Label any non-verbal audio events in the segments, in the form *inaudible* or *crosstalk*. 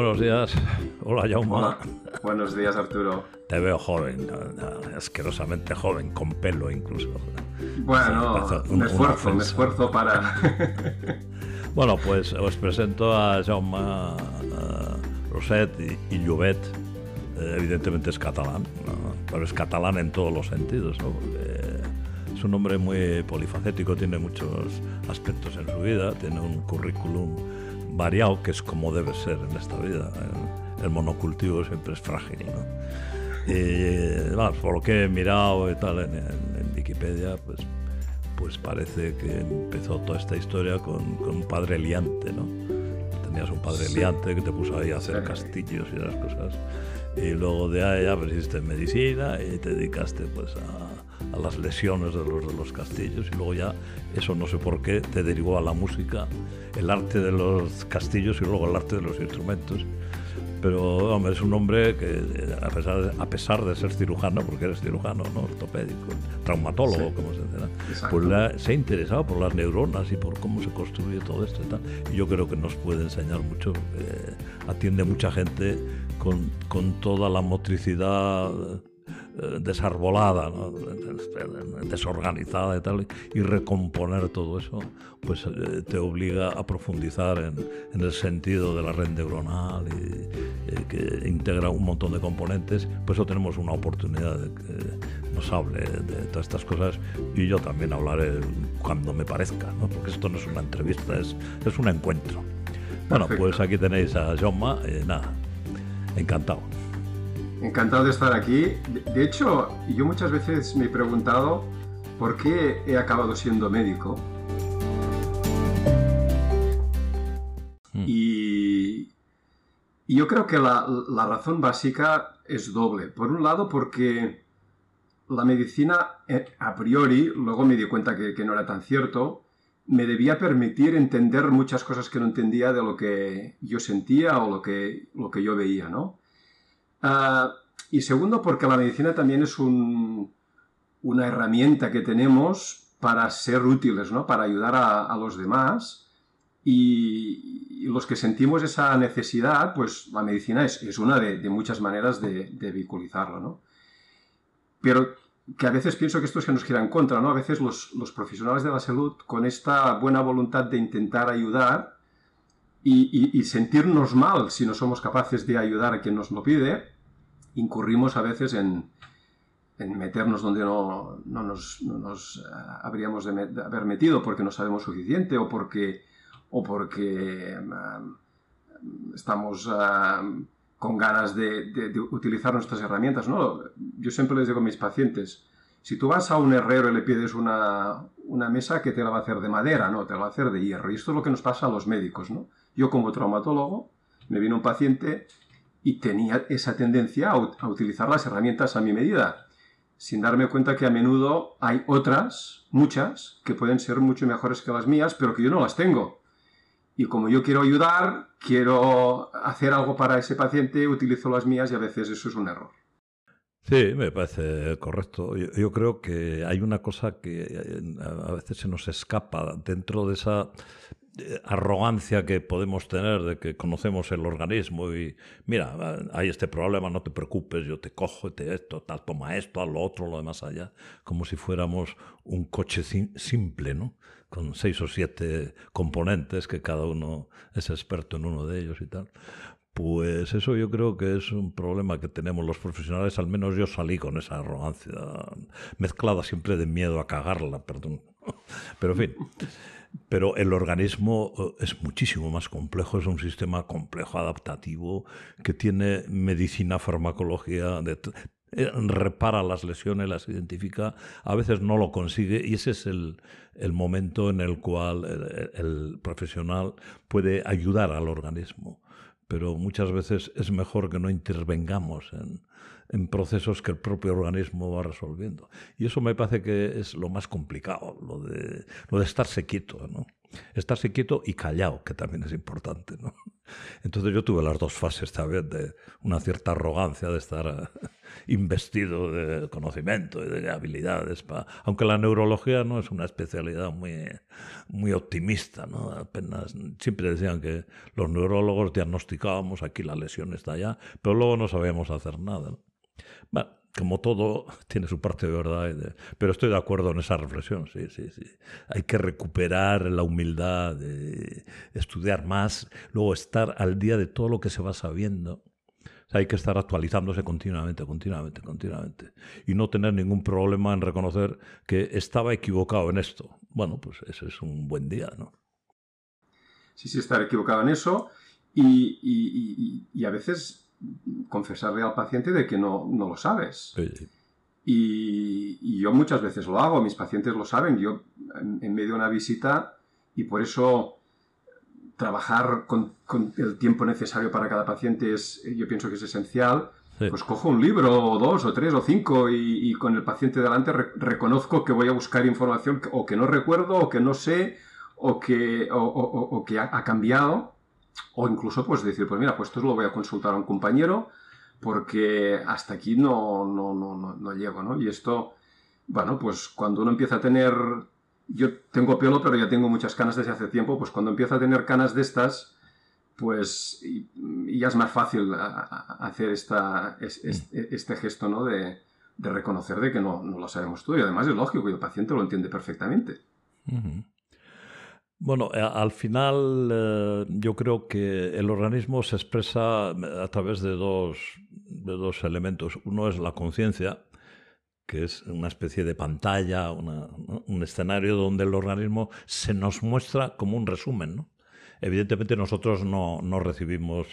Buenos días. Hola, Jaume. Hola. Buenos días, Arturo. Te veo joven, asquerosamente joven, con pelo incluso. Bueno, un- me esfuerzo, me esfuerzo para... *laughs* Bueno, pues os presento a Jaume Roset y, y Llobet. Eh, evidentemente es catalán, ¿no? pero es catalán en todos los sentidos. ¿no? Porque es un hombre muy polifacético, tiene muchos aspectos en su vida, tiene un currículum variado, que es como debe ser en esta vida. El, el monocultivo siempre es frágil. ¿no? Y vamos, por lo que he mirado y tal en, en- en Wikipedia, pues, pues parece que empezó toda esta historia con, con un padre liante, ¿no? Tenías un padre Sí. liante que te puso ahí a hacer Sí. castillos y esas cosas. Y luego de ahí ya pues, hiciste medicina y te dedicaste pues a, a las lesiones de los, de los castillos y luego ya, eso no sé por qué, te derivó a la música, el arte de los castillos y luego el arte de los instrumentos. Pero hombre, es un hombre que, a pesar, de, a pesar de ser cirujano, porque eres cirujano, ¿no? ortopédico, traumatólogo, Sí. como se dice, pues la- se ha interesado por las neuronas y por cómo se construye todo esto y tal. Y yo creo que nos puede enseñar mucho. eh, atiende mucha gente con, con toda la motricidad desarbolada, ¿no? desorganizada y tal, y recomponer todo eso, pues eh, te obliga a profundizar en, en el sentido de la red neuronal y, eh, que integra un montón de componentes. Por eso tenemos una oportunidad de que nos hable de todas estas cosas y yo también hablaré cuando me parezca, ¿no? porque esto no es una entrevista, es, es un encuentro. Bueno, Perfecto. pues aquí tenéis a Jaume, eh, nada, encantado. Encantado de estar aquí. De, hecho, yo muchas veces me he preguntado por qué he acabado siendo médico. Mm. Y, y yo creo que la, la razón básica es doble. Por un lado, porque la medicina, eh, a priori, luego me di cuenta que, que no era tan cierto, me debía permitir entender muchas cosas que no entendía de lo que yo sentía o lo que, lo que yo veía, ¿no? Ah, y segundo, porque la medicina también es un- una herramienta que tenemos para ser útiles, ¿no? Para ayudar a, los demás. Y, los que sentimos esa necesidad, pues la medicina es, es una de, muchas maneras de, de vehiculizarlo, ¿no? Pero que a veces pienso que esto se nos gira en contra, ¿no? A veces los profesionales de la salud, con esta buena voluntad de intentar ayudar y, sentirnos mal si no somos capaces de ayudar a quien nos lo pide, incurrimos a veces en, en meternos donde no, no nos, no nos, eh, habríamos de, haber metido porque no sabemos suficiente o porque, o porque em, estamos em, con ganas de utilizar nuestras herramientas. ¿no? Yo siempre les digo a mis pacientes, si tú vas a un herrero y le pides una, una mesa que te la va a hacer de madera, no, te la va a hacer de hierro. Y esto es lo que nos pasa a los médicos. ¿no? Yo como traumatólogo, me vino un paciente y tenía esa tendencia a, ut- a utilizar las herramientas a mi medida, sin darme cuenta que a menudo hay otras, muchas, que pueden ser mucho mejores que las mías, pero que yo no las tengo. Y como yo quiero ayudar, quiero hacer algo para ese paciente, utilizo las mías y a veces eso es un error. Sí, me parece correcto. Yo, yo creo que hay una cosa que eh, a veces se nos escapa dentro de esa arrogancia que podemos tener de que conocemos el organismo y mira, hay este problema, no te preocupes, yo te cojo, te esto, tal, toma esto, haz lo otro, lo demás allá, como si fuéramos un coche sim- simple, ¿no? Con seis o siete componentes que cada uno es experto en uno de ellos y tal. Pues eso yo creo que es un problema que tenemos los profesionales, al menos yo salí con esa arrogancia mezclada siempre de miedo a cagarla, perdón. Pero en fin, pero el organismo eh, es muchísimo más complejo, es un sistema complejo, adaptativo, que tiene medicina, farmacología, eh, repara las lesiones, las identifica, a veces no lo consigue y ese es el, el momento en el cual el, el profesional puede ayudar al organismo. Pero muchas veces es mejor que no intervengamos en, en procesos que el propio organismo va resolviendo. Y eso me parece que es lo más complicado, lo de, lo de estarse quieto, ¿no? Estarse quieto y callado, que también es importante, ¿no? Entonces yo tuve las dos fases también, de una cierta arrogancia de estar eh, *laughs* investido de conocimiento y de habilidades. Aunque la neurología no es una especialidad muy, muy optimista, ¿no? Apenas, siempre decían que los neurólogos diagnosticábamos aquí la lesión está allá, pero luego no sabíamos hacer nada. Bueno, como todo, *laughs* tiene su parte de verdad, pero estoy de acuerdo en esa reflexión, sí, sí, sí. Hay que recuperar la humildad, de estudiar más, luego estar al día de todo lo que se va sabiendo. hay que estar actualizándose continuamente, continuamente, continuamente. Y no tener ningún problema en reconocer que estaba equivocado en esto. Bueno, pues ese es un buen día, ¿no? Sí, sí, estar equivocado en eso. y a veces confesarle al paciente de que no, no lo sabes. Y, yo muchas veces lo hago, mis pacientes lo saben, yo en, medio de una visita y por eso trabajar con, el tiempo necesario para cada paciente es, yo pienso que es esencial. Pues cojo un libro, o dos, o tres, o cinco, y, con el paciente delante reconozco que voy a buscar información o que no recuerdo, o que no sé, o que, o, que ha cambiado o incluso pues decir, pues mira, pues esto lo voy a consultar a un compañero porque hasta aquí no, no, no, no, llego, ¿no? Y esto, bueno, pues cuando uno empieza a tener, yo tengo pelo, pero ya tengo muchas canas desde hace tiempo, pues cuando empieza a tener canas de estas, pues ya es más fácil hacer esta, este gesto, ¿no? De, reconocer de que no, no, lo sabemos todo y además es lógico y el paciente lo entiende perfectamente. Bueno, eh, al final eh, yo creo que el organismo se expresa a través de dos, de dos elementos. Uno es la conciencia, que es una especie de pantalla, un escenario donde el organismo se nos muestra como un resumen. Evidentemente nosotros no, no recibimos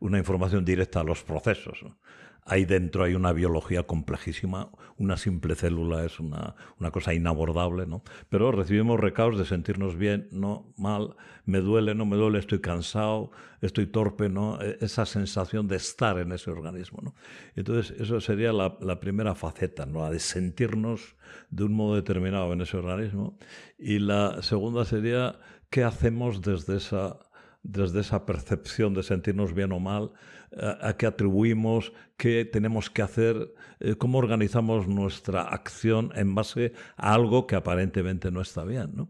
una información directa a los procesos. Ahí dentro hay una biología complejísima, una simple célula es una, cosa inabordable, ¿no? Pero recibimos recaos de sentirnos bien, no mal, me duele, no me duele, estoy cansado, estoy torpe, ¿no? E, esa sensación de estar en ese organismo, ¿no? Entonces, eso sería la, la primera faceta, ¿no? La de sentirnos de un modo determinado en ese organismo. Y la segunda sería qué hacemos desde esa desde esa percepción de sentirnos bien o mal, a, qué atribuimos, qué tenemos que hacer, eh, cómo organizamos nuestra acción en base a algo que aparentemente no está bien.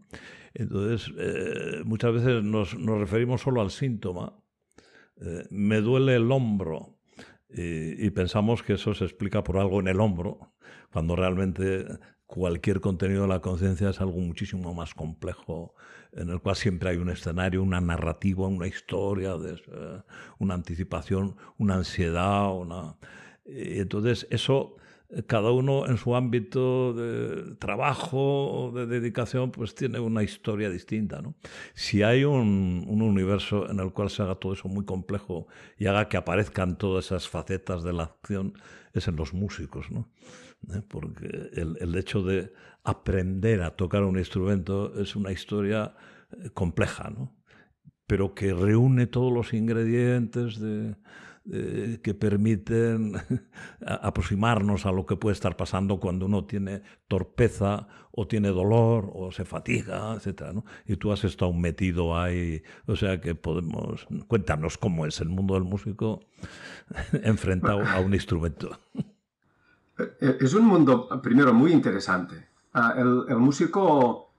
Entonces, eh, muchas veces nos, referimos solo al síntoma. Eh, me duele el hombro y pensamos que eso se explica por algo en el hombro, cuando realmente cualquier contenido de la conciencia es algo muchísimo más complejo en el cual siempre hay un escenario, una narrativa, una historia, eh, una anticipación, una ansiedad. Una... Entonces eso, eh, cada uno en su ámbito de trabajo o de dedicación, pues tiene una historia distinta. ¿no? Si hay un, un, universo en el cual se haga todo eso muy complejo y haga que aparezcan todas esas facetas de la acción, es en los músicos. ¿no? ¿Eh? porque el, hecho de aprender a tocar un instrumento es una historia eh, compleja, ¿no? pero que reúne todos los ingredientes que permiten *laughs* aproximarnos a lo que puede estar pasando cuando uno tiene torpeza o tiene dolor o se fatiga, etc. Y tú has estado metido ahí, o sea que podemos... Cuéntanos cómo es el mundo del músico *laughs* enfrentado a un instrumento. Eh, es un mundo, primero, muy interesante. Ah, el, músico,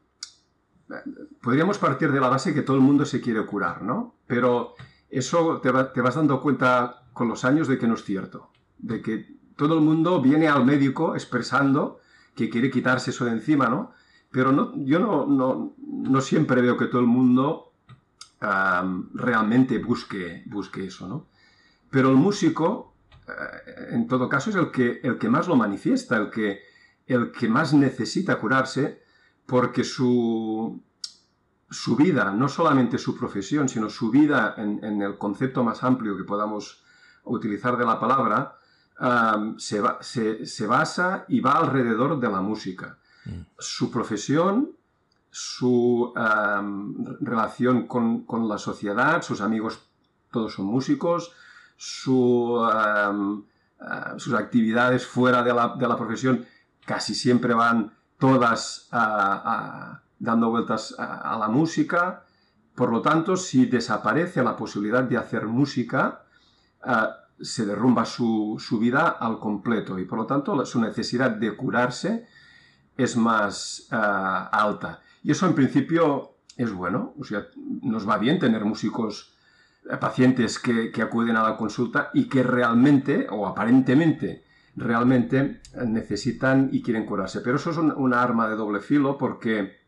eh, podríamos partir de la base que todo el mundo se quiere curar, ¿no? Pero eso te, vas dando cuenta con los años de que no es cierto. De que todo el mundo viene al médico expresando que quiere quitarse eso de encima, ¿no? Pero no, yo no, no, siempre veo que todo el mundo realmente busque, busque eso, ¿no? Pero el músico eh, en todo caso es el que, el que más lo manifiesta, el que, el que más necesita curarse, porque su, su vida, no solamente su profesión, sino su vida en, el concepto más amplio que podamos utilizar de la palabra, se, basa y va alrededor de la música. Mm. Su profesión, su relación con, con, la sociedad, sus amigos todos son músicos, Em, eh, sus actividades fuera de la, profesión casi siempre van todas dando vueltas a, la música por lo tanto, si desaparece la posibilidad de hacer música, se derrumba su, vida al completo y por lo tanto su necesidad de curarse es más alta. Y eso en principio es bueno, o sea, nos va bien tener músicos, eh, pacientes que, acuden a la consulta y que realmente o aparentemente realmente necesitan y quieren curarse. Pero eso es una arma de doble filo porque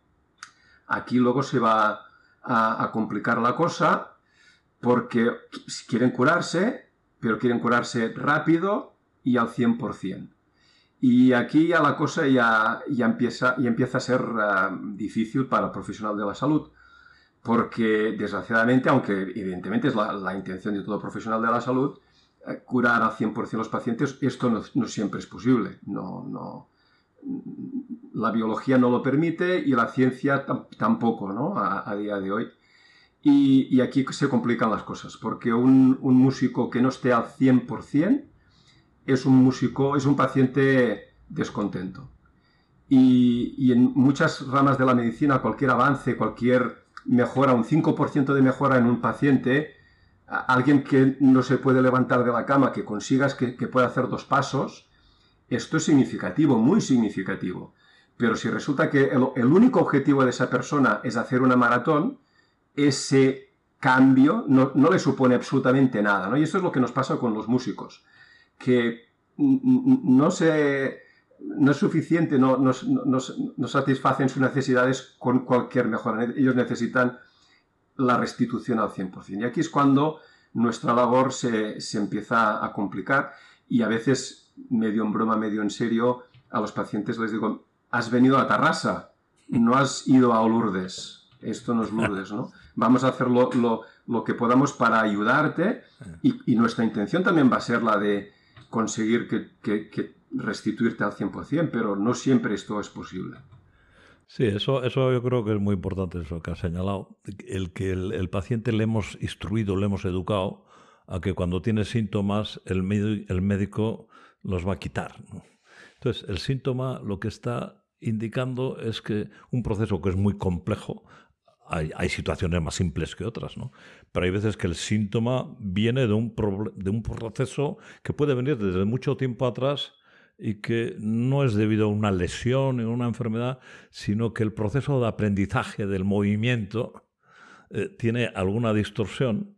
aquí luego se va a, complicar la cosa porque quieren curarse, pero quieren curarse rápido y al 100%. Y aquí ya la cosa ya, ya, empieza, y empieza a ser eh, difícil para el profesional de la salud, porque desgraciadamente, aunque evidentemente es la, intención de todo profesional de la salud, eh, curar al 100% los pacientes, esto no, siempre es posible. No, no, la biología no lo permite y la ciencia tampoco ¿no? a, día de hoy. Y, y, aquí se complican las cosas, porque un, un músico que no esté al 100%, es un músico, es un paciente descontento. Y, en muchas ramas de la medicina, cualquier avance, cualquier mejora, un 5% de mejora en un paciente, alguien que no se puede levantar de la cama, que consigas que, pueda hacer dos pasos, esto es significativo, muy significativo. Pero si resulta que el, único objetivo de esa persona es hacer una maratón, ese cambio no, no, le supone absolutamente nada. Y eso es lo que nos pasa con los músicos que no, se, no es suficiente, no, no, satisfacen sus necesidades con cualquier mejora. Ellos necesitan la restitución al 100%. Y aquí es cuando nuestra labor se, empieza a complicar y a veces, medio en broma, medio en serio, a los pacientes les digo, has venido a Tarrasa, no has ido a Lourdes. Esto no es Lourdes, ¿no? *laughs* Vamos a hacer lo, que podamos para ayudarte y, nuestra intención también va a ser la de conseguir que, restituirte al 100%, pero no siempre esto es posible. Sí, eso, eso yo creo que es muy importante, eso que has señalado, el que el, paciente le hemos instruido, le hemos educado a que cuando tiene síntomas el, el médico los va a quitar. Entonces, el síntoma lo que está indicando es que un proceso que es muy complejo, hay, hay, situaciones más simples que otras, ¿no? Pero hay veces que el síntoma viene de un, de un proceso que puede venir desde mucho tiempo atrás y que no es debido a una lesión o una enfermedad, sino que el proceso de aprendizaje del movimiento eh, tiene alguna distorsión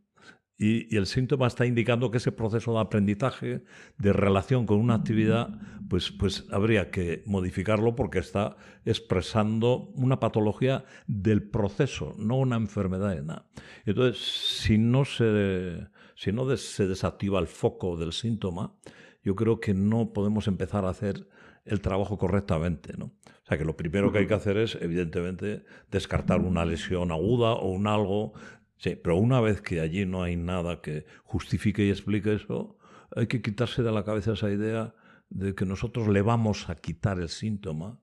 y, el síntoma está indicando que ese proceso de aprendizaje, de relación con una actividad, pues, pues habría que modificarlo porque está expresando una patología del proceso, no una enfermedad nada. Entonces, si no se, si no se desactiva el foco del síntoma, yo creo que no podemos empezar a hacer el trabajo correctamente. ¿no? O sea que lo primero que hay que hacer es, evidentemente, descartar una lesión aguda o un algo Sí, pero una vez que allí no hay nada que justifique y explique eso, hay que quitarse de la cabeza esa idea de que nosotros le vamos a quitar el síntoma.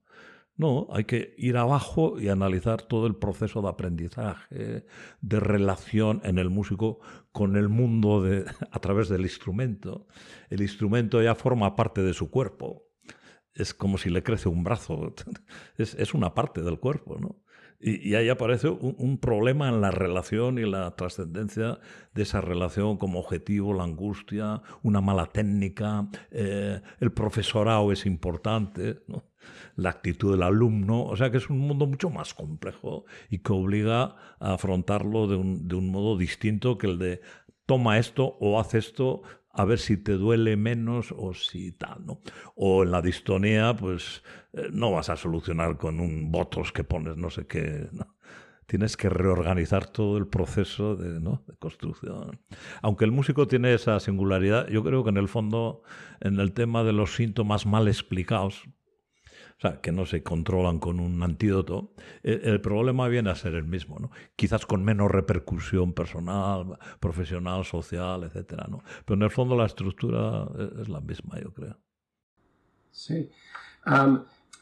No, hay que ir abajo y analizar todo el proceso de aprendizaje, de relación en el músico con el mundo de, *laughs* a través del instrumento. El instrumento ya forma parte de su cuerpo. Es como si le crece un brazo. *laughs* Es, es una parte del cuerpo, ¿no? Y, ahí aparece un, problema en la relación y la trascendencia de esa relación como objetivo, la angustia, una mala técnica, eh, el profesorado es importante, la actitud del alumno, o sea que es un mundo mucho más complejo y que obliga a afrontarlo de un, de un modo distinto que el de toma esto o haz esto a ver si te duele menos o si tal, ¿no? O en la distonía, pues eh, no vas a solucionar con un votos que pones no sé qué, ¿no? Tienes que reorganizar todo el proceso de, ¿no? de construcción. Aunque el músico tiene esa singularidad, yo creo que en el fondo, en el tema de los síntomas mal explicados, o sea, que no se controlan con un antídoto, e, el, problema viene a ser el mismo, ¿no? Quizás con menos repercusión personal, profesional, social, etcétera, ¿no? Pero en el fondo la estructura e, es la misma, yo creo. Sí.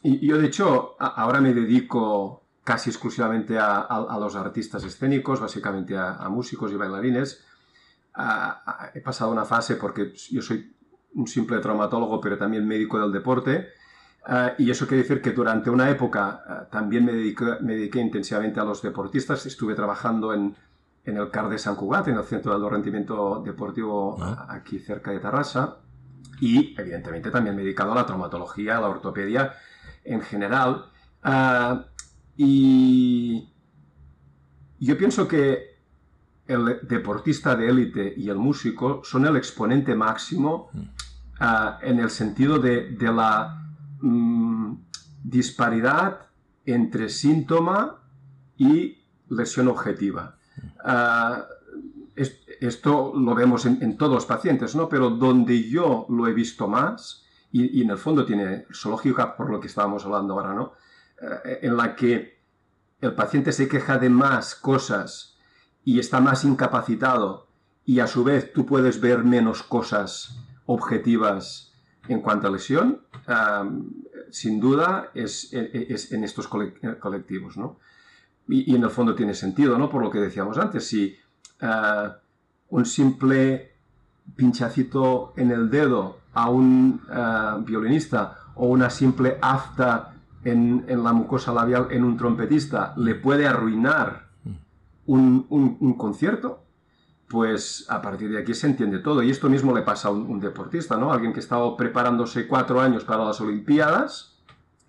y yo, de hecho, ahora me dedico casi exclusivamente a, los artistas escénicos, básicamente a, músicos y bailarines. he pasado una fase porque yo soy un simple traumatólogo, pero también médico del deporte Ah, y eso quiere decir que durante una época ah, también me dediqué, me dediqué, intensivamente a los deportistas. Estuve trabajando en, en, el CAR de San Cugat, en el Centro de Alto Rendimiento Deportivo ah. aquí cerca de Tarrasa. Y evidentemente también me he dedicado a la traumatología, a la ortopedia en general. y yo pienso que el deportista de élite y el músico son el exponente máximo mm. en el sentido de, de la Mm, disparidad entre síntoma y lesión objetiva. Ah, esto lo vemos en, todos los pacientes, ¿no? Pero donde yo lo he visto más, y, en el fondo tiene su lógica por lo que estábamos hablando ahora, ¿no? Eh, en la que el paciente se queja de más cosas y está más incapacitado y a su vez tú puedes ver menos cosas objetivas en cuanto a lesión, sin duda es, en estos colectivos, ¿no? Y, en el fondo tiene sentido, ¿no? Por lo que decíamos antes, si ah, un simple pinchacito en el dedo a un ah, violinista o una simple afta en, la mucosa labial en un trompetista le puede arruinar un, un concierto, pues a partir de aquí se entiende todo. Y esto mismo le pasa a un, deportista, ¿no? Alguien que estaba preparándose cuatro años para las Olimpiadas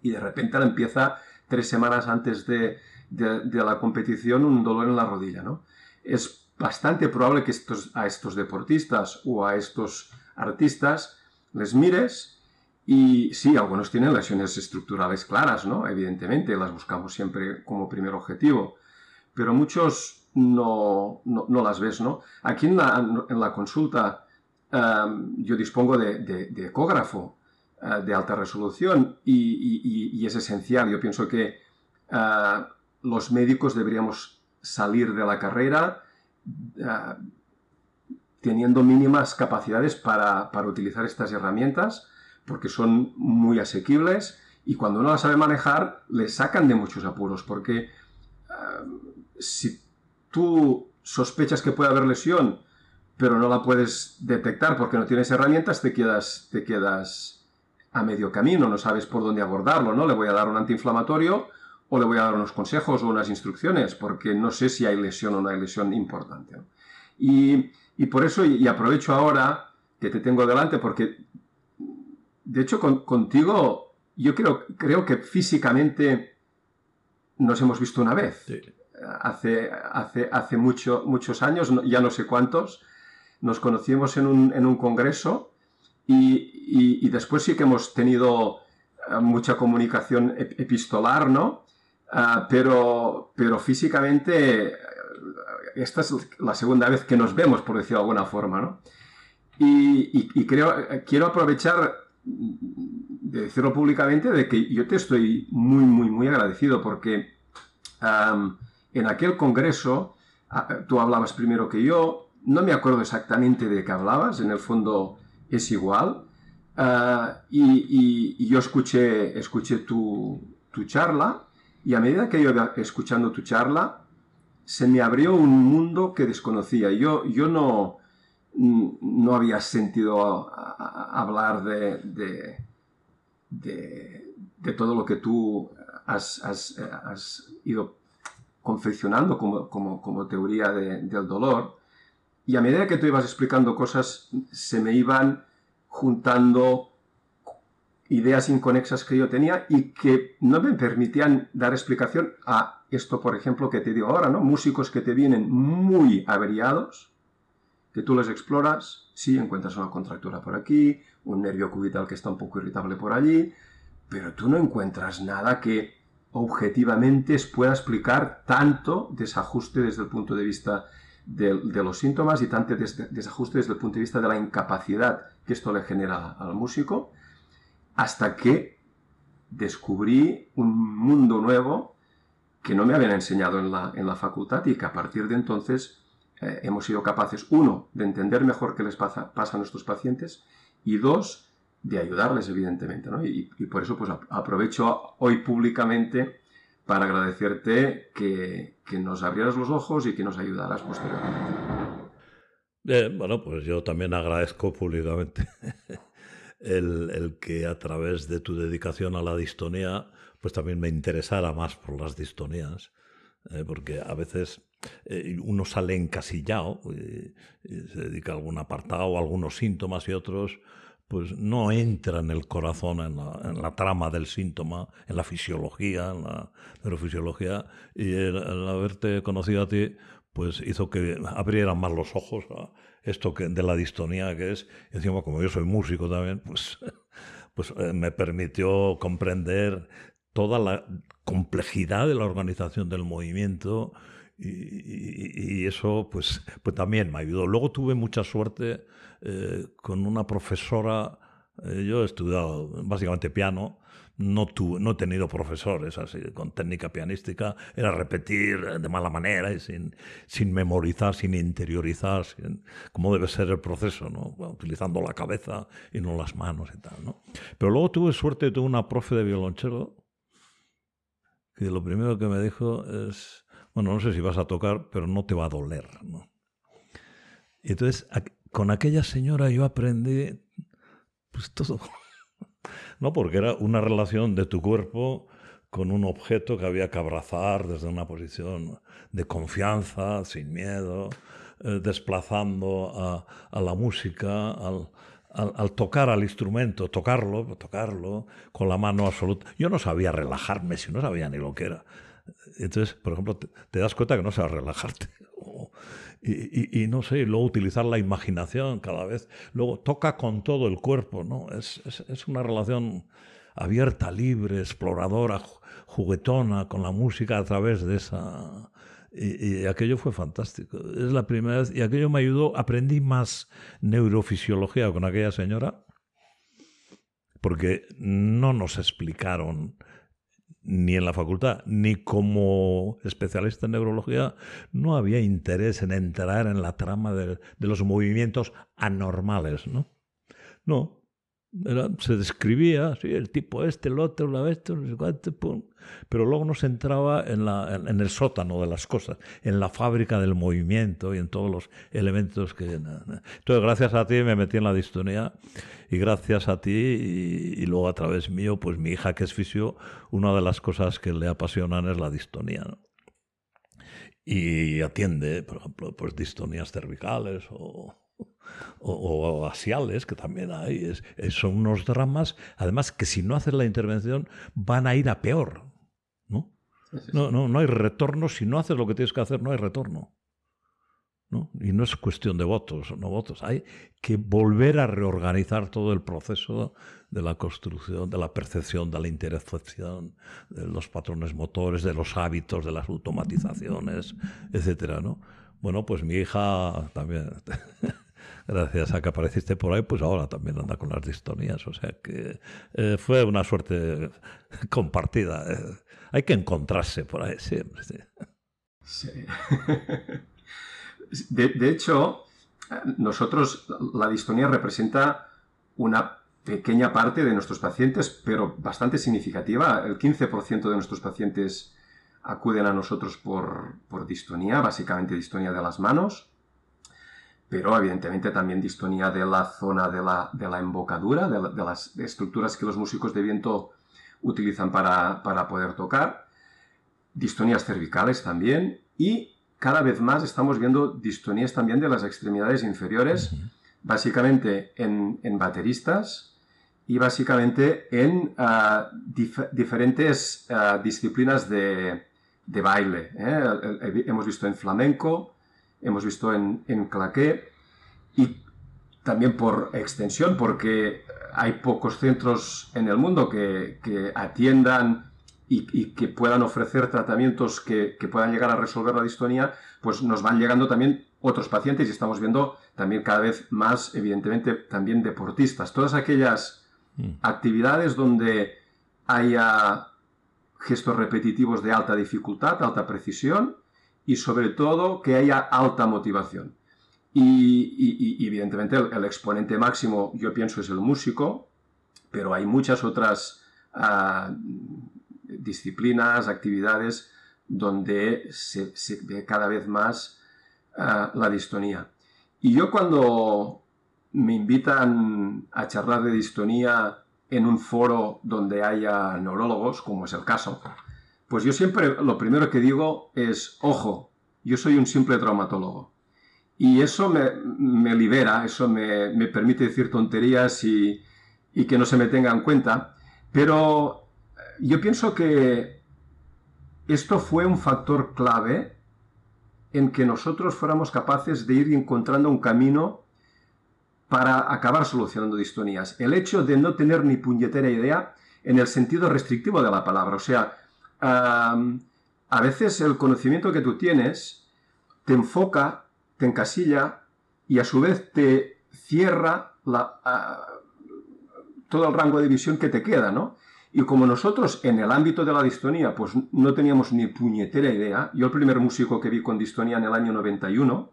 y de repente le empieza tres semanas antes de, la competición un dolor en la rodilla, ¿no? Es bastante probable que estos, a estos deportistas o a estos artistas les mires y sí, algunos tienen lesiones estructurales claras, ¿no? Evidentemente, las buscamos siempre como primer objetivo, pero muchos no, no, las ves, ¿no? Aquí en la, consulta em, yo dispongo de, ecógrafo eh, de alta resolución y, es esencial. Yo pienso que eh, los médicos deberíamos salir de la carrera eh, teniendo mínimas capacidades para, para, utilizar estas herramientas porque son muy asequibles y cuando uno las sabe manejar le sacan de muchos apuros porque si tú sospechas que puede haber lesión, pero no la puedes detectar porque no tienes herramientas, te quedas, te quedas a medio camino, no sabes por dónde abordarlo, ¿no? Le voy a dar un antiinflamatorio o le voy a dar unos consejos o unas instrucciones, porque no sé si hay lesión o no hay lesión importante. Y, por eso, y aprovecho ahora que te tengo delante, porque de hecho contigo yo creo, creo que físicamente nos hemos visto una vez. Sí hace, hace, hace mucho, muchos años, ya no sé cuántos, nos conocimos en un, en un congreso y, y, después sí que hemos tenido eh, mucha comunicación epistolar, ¿no? Ah, pero, pero físicamente eh, esta es la segunda vez que nos vemos, por decirlo de alguna forma, ¿no? Y, y, creo, eh, quiero aprovechar de decirlo públicamente de que yo te estoy muy, muy, muy agradecido porque en aquel congreso, ah, tú hablabas primero que yo, no me acuerdo exactamente de qué hablabas, en el fondo es igual, ah, y, yo escuché, tu, charla, y a medida que yo iba escuchando tu charla, se me abrió un mundo que desconocía. Yo, no, no había sentido hablar de, de, todo lo que tú has, has, has ido confeccionando como, como, teoría del dolor. Y a medida que tú ibas explicando cosas, se me iban juntando ideas inconexas que yo tenía y que no me permitían dar explicación a esto, por ejemplo, que te digo ahora, ¿no? Músicos que te vienen muy averiados, que tú les exploras, sí, encuentras una contractura por aquí, un nervio cubital que está un poco irritable por allí, pero tú no encuentras nada que objetivamente pueda explicar tanto desajuste desde el punto de vista de, los síntomas y tanto desajuste desde el punto de vista de la incapacidad que esto le genera al músico, hasta que descubrí un mundo nuevo que no me habían enseñado en la, en la facultad y que a partir de entonces eh, hemos sido capaces, uno, de entender mejor qué les pasa, pasa a nuestros pacientes y dos, de ayudarles, evidentemente. ¿no? Y, por eso pues aprovecho hoy públicamente para agradecerte que, que, nos abrieras los ojos y que nos ayudaras posteriormente. Eh, bueno, pues yo también agradezco públicamente *laughs* el, que a través de tu dedicación a la distonía, pues también me interesara más por las distonías, eh, porque a veces eh, uno sale encasillado, y, se dedica a algún apartado, a algunos síntomas y otros, pues no entra en el corazón, en la, trama del síntoma, en la fisiología, en la neurofisiología, y el, haberte conocido a ti, pues hizo que abrieran más los ojos a esto que, de la distonía que es. Encima, como yo soy músico también, pues, *laughs* pues eh, me permitió comprender toda la complejidad de la organización del movimiento, y, eso pues, pues también me ayudó. Luego tuve mucha suerte eh, con una profesora, eh, yo he estudiado básicamente piano, no, tuve, no he tenido profesores así con técnica pianística, era repetir de mala manera y sin, sin memorizar, sin interiorizar, sin, como debe ser el proceso, ¿no? utilizando la cabeza y no las manos y tal. ¿no? Pero luego tuve suerte, tuve una profe de violonchelo que lo primero que me dijo es bueno, no sé si vas a tocar, pero no te va a doler. ¿no? Y entonces, con aquella señora yo aprendí pues todo. *laughs* no, porque era una relación de tu cuerpo con un objeto que había que abrazar desde una posición de confianza, sin miedo, eh, desplazando a, a, la música, al, al, al, tocar al instrumento, tocarlo, tocarlo con la mano absoluta. Yo no sabía relajarme, si no sabía ni lo que era. Entonces, por ejemplo, te, das cuenta que no sabes relajarte. *laughs* Y, no sé, luego utilizar la imaginación cada vez. Luego toca con todo el cuerpo, ¿no? Es, es, una relación abierta, libre, exploradora, juguetona con la música a través de esa... Y, y, aquello fue fantástico. Es la primera vez, y aquello me ayudó, aprendí más neurofisiología con aquella señora, porque no nos explicaron ni en la facultad, ni como especialista en neurología, no había interés en entrar en la trama de, los movimientos anormales, ¿no? No, se describía, sí, el tipo este, el otro, la bestia, no sé cuánto, pum. Pero luego no se entraba en, la, en, el sótano de las cosas, en la fábrica del movimiento y en todos los elementos que... Entonces, gracias a ti me metí en la distonía y gracias a ti y, luego a través mío, pues mi hija que es fisio, una de las cosas que le apasionan es la distonía, ¿no? Y atiende, por ejemplo, pues distonías cervicales o o, asiales, que también hay, son unos dramas, además que si no haces la intervención van a ir a peor. ¿no? No, no, no hay retorno, si no haces lo que tienes que hacer, no hay retorno. ¿no? Y no es cuestión de votos o no votos, hay que volver a reorganizar todo el proceso de la construcción, de la percepción, de la intercepción, de los patrones motores, de los hábitos, de las automatizaciones, etcétera, ¿no? Bueno, pues mi hija también *laughs* gracias a que apareciste por ahí, pues ahora también anda con las distonías. O sea que eh, fue una suerte *laughs* compartida. Eh. Hay que encontrarse por ahí siempre. Sí. *laughs* De, hecho, nosotros, la distonía representa una pequeña parte de nuestros pacientes, pero bastante significativa. El 15% de nuestros pacientes acuden a nosotros por, por distonía, básicamente distonía de las manos pero evidentemente también distonía de la zona de la, de la embocadura, de, las estructuras que los músicos de viento utilizan para, para, poder tocar, distonías cervicales también, y cada vez más estamos viendo distonías también de las extremidades inferiores, básicamente en, en, bateristas y básicamente en ah, diferentes ah, disciplinas de, de baile. ¿eh? Hemos visto en flamenco, hemos visto en, en claqué y también por extensión, porque hay pocos centros en el mundo que, atiendan y, que puedan ofrecer tratamientos que, puedan llegar a resolver la distonía, pues nos van llegando también otros pacientes y estamos viendo también cada vez más, evidentemente, también deportistas. Todas aquellas mm. actividades donde haya gestos repetitivos de alta dificultad, alta precisión, y sobre todo que haya alta motivación. Y, evidentemente el, exponente máximo yo pienso es el músico, pero hay muchas otras ah, disciplinas, actividades donde se, ve cada vez más ah, la distonía. Y yo cuando me invitan a charlar de distonía en un foro donde haya neurólogos, como es el caso, pues yo siempre lo primero que digo es, ojo, yo soy un simple traumatólogo. Y eso me, libera, eso me, permite decir tonterías y, y, que no se me tenga en cuenta. Pero yo pienso que esto fue un factor clave en que nosotros fuéramos capaces de ir encontrando un camino para acabar solucionando distonías. El hecho de no tener ni puñetera idea en el sentido restrictivo de la palabra. O sea, a veces el conocimiento que tú tienes te enfoca, te encasilla y a su vez te cierra todo el rango de visión que te queda, ¿no? Y como nosotros en el ámbito de la distonía pues no teníamos ni puñetera idea, yo el primer músico que vi con distonía en el año 91,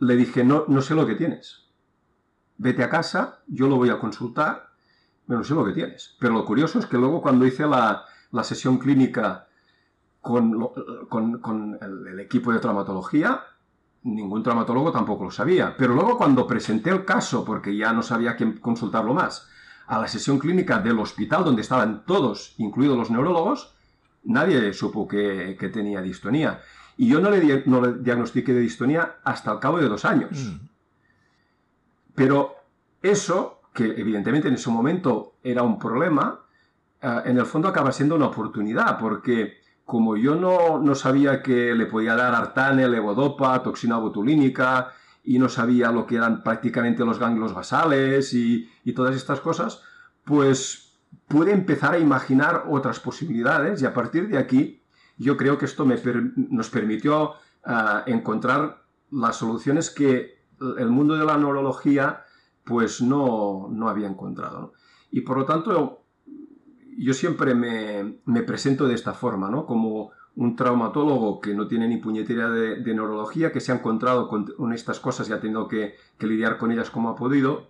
le dije, no, no sé lo que tienes. Vete a casa, yo lo voy a consultar, pero no sé lo que tienes. Pero lo curioso es que luego cuando hice la, sesión clínica con, con, el, equipo de traumatología, ningún traumatólogo tampoco lo sabía. Pero luego cuando presenté el caso, porque ya no sabía quién consultarlo más, a la sesión clínica del hospital donde estaban todos, incluidos los neurólogos, nadie supo que, tenía distonía. Y yo no le, no le, diagnostiqué de distonía hasta el cabo de dos años. Mm. Pero eso, que evidentemente en ese momento era un problema, eh, en el fondo acaba siendo una oportunidad, porque como yo no, no sabía que le podía dar artane, levodopa, toxina botulínica, y no sabía lo que eran prácticamente los ganglios basales y, todas estas cosas, pues pude empezar a imaginar otras posibilidades y a partir de aquí yo creo que esto nos permitió ah, encontrar las soluciones que el mundo de la neurología pues no, había encontrado. Y por lo tanto yo siempre me, me presento de esta forma, ¿no? como un traumatólogo que no tiene ni puñetera de, neurología, que se ha encontrado con, estas cosas y ha tenido que, lidiar con ellas como ha podido,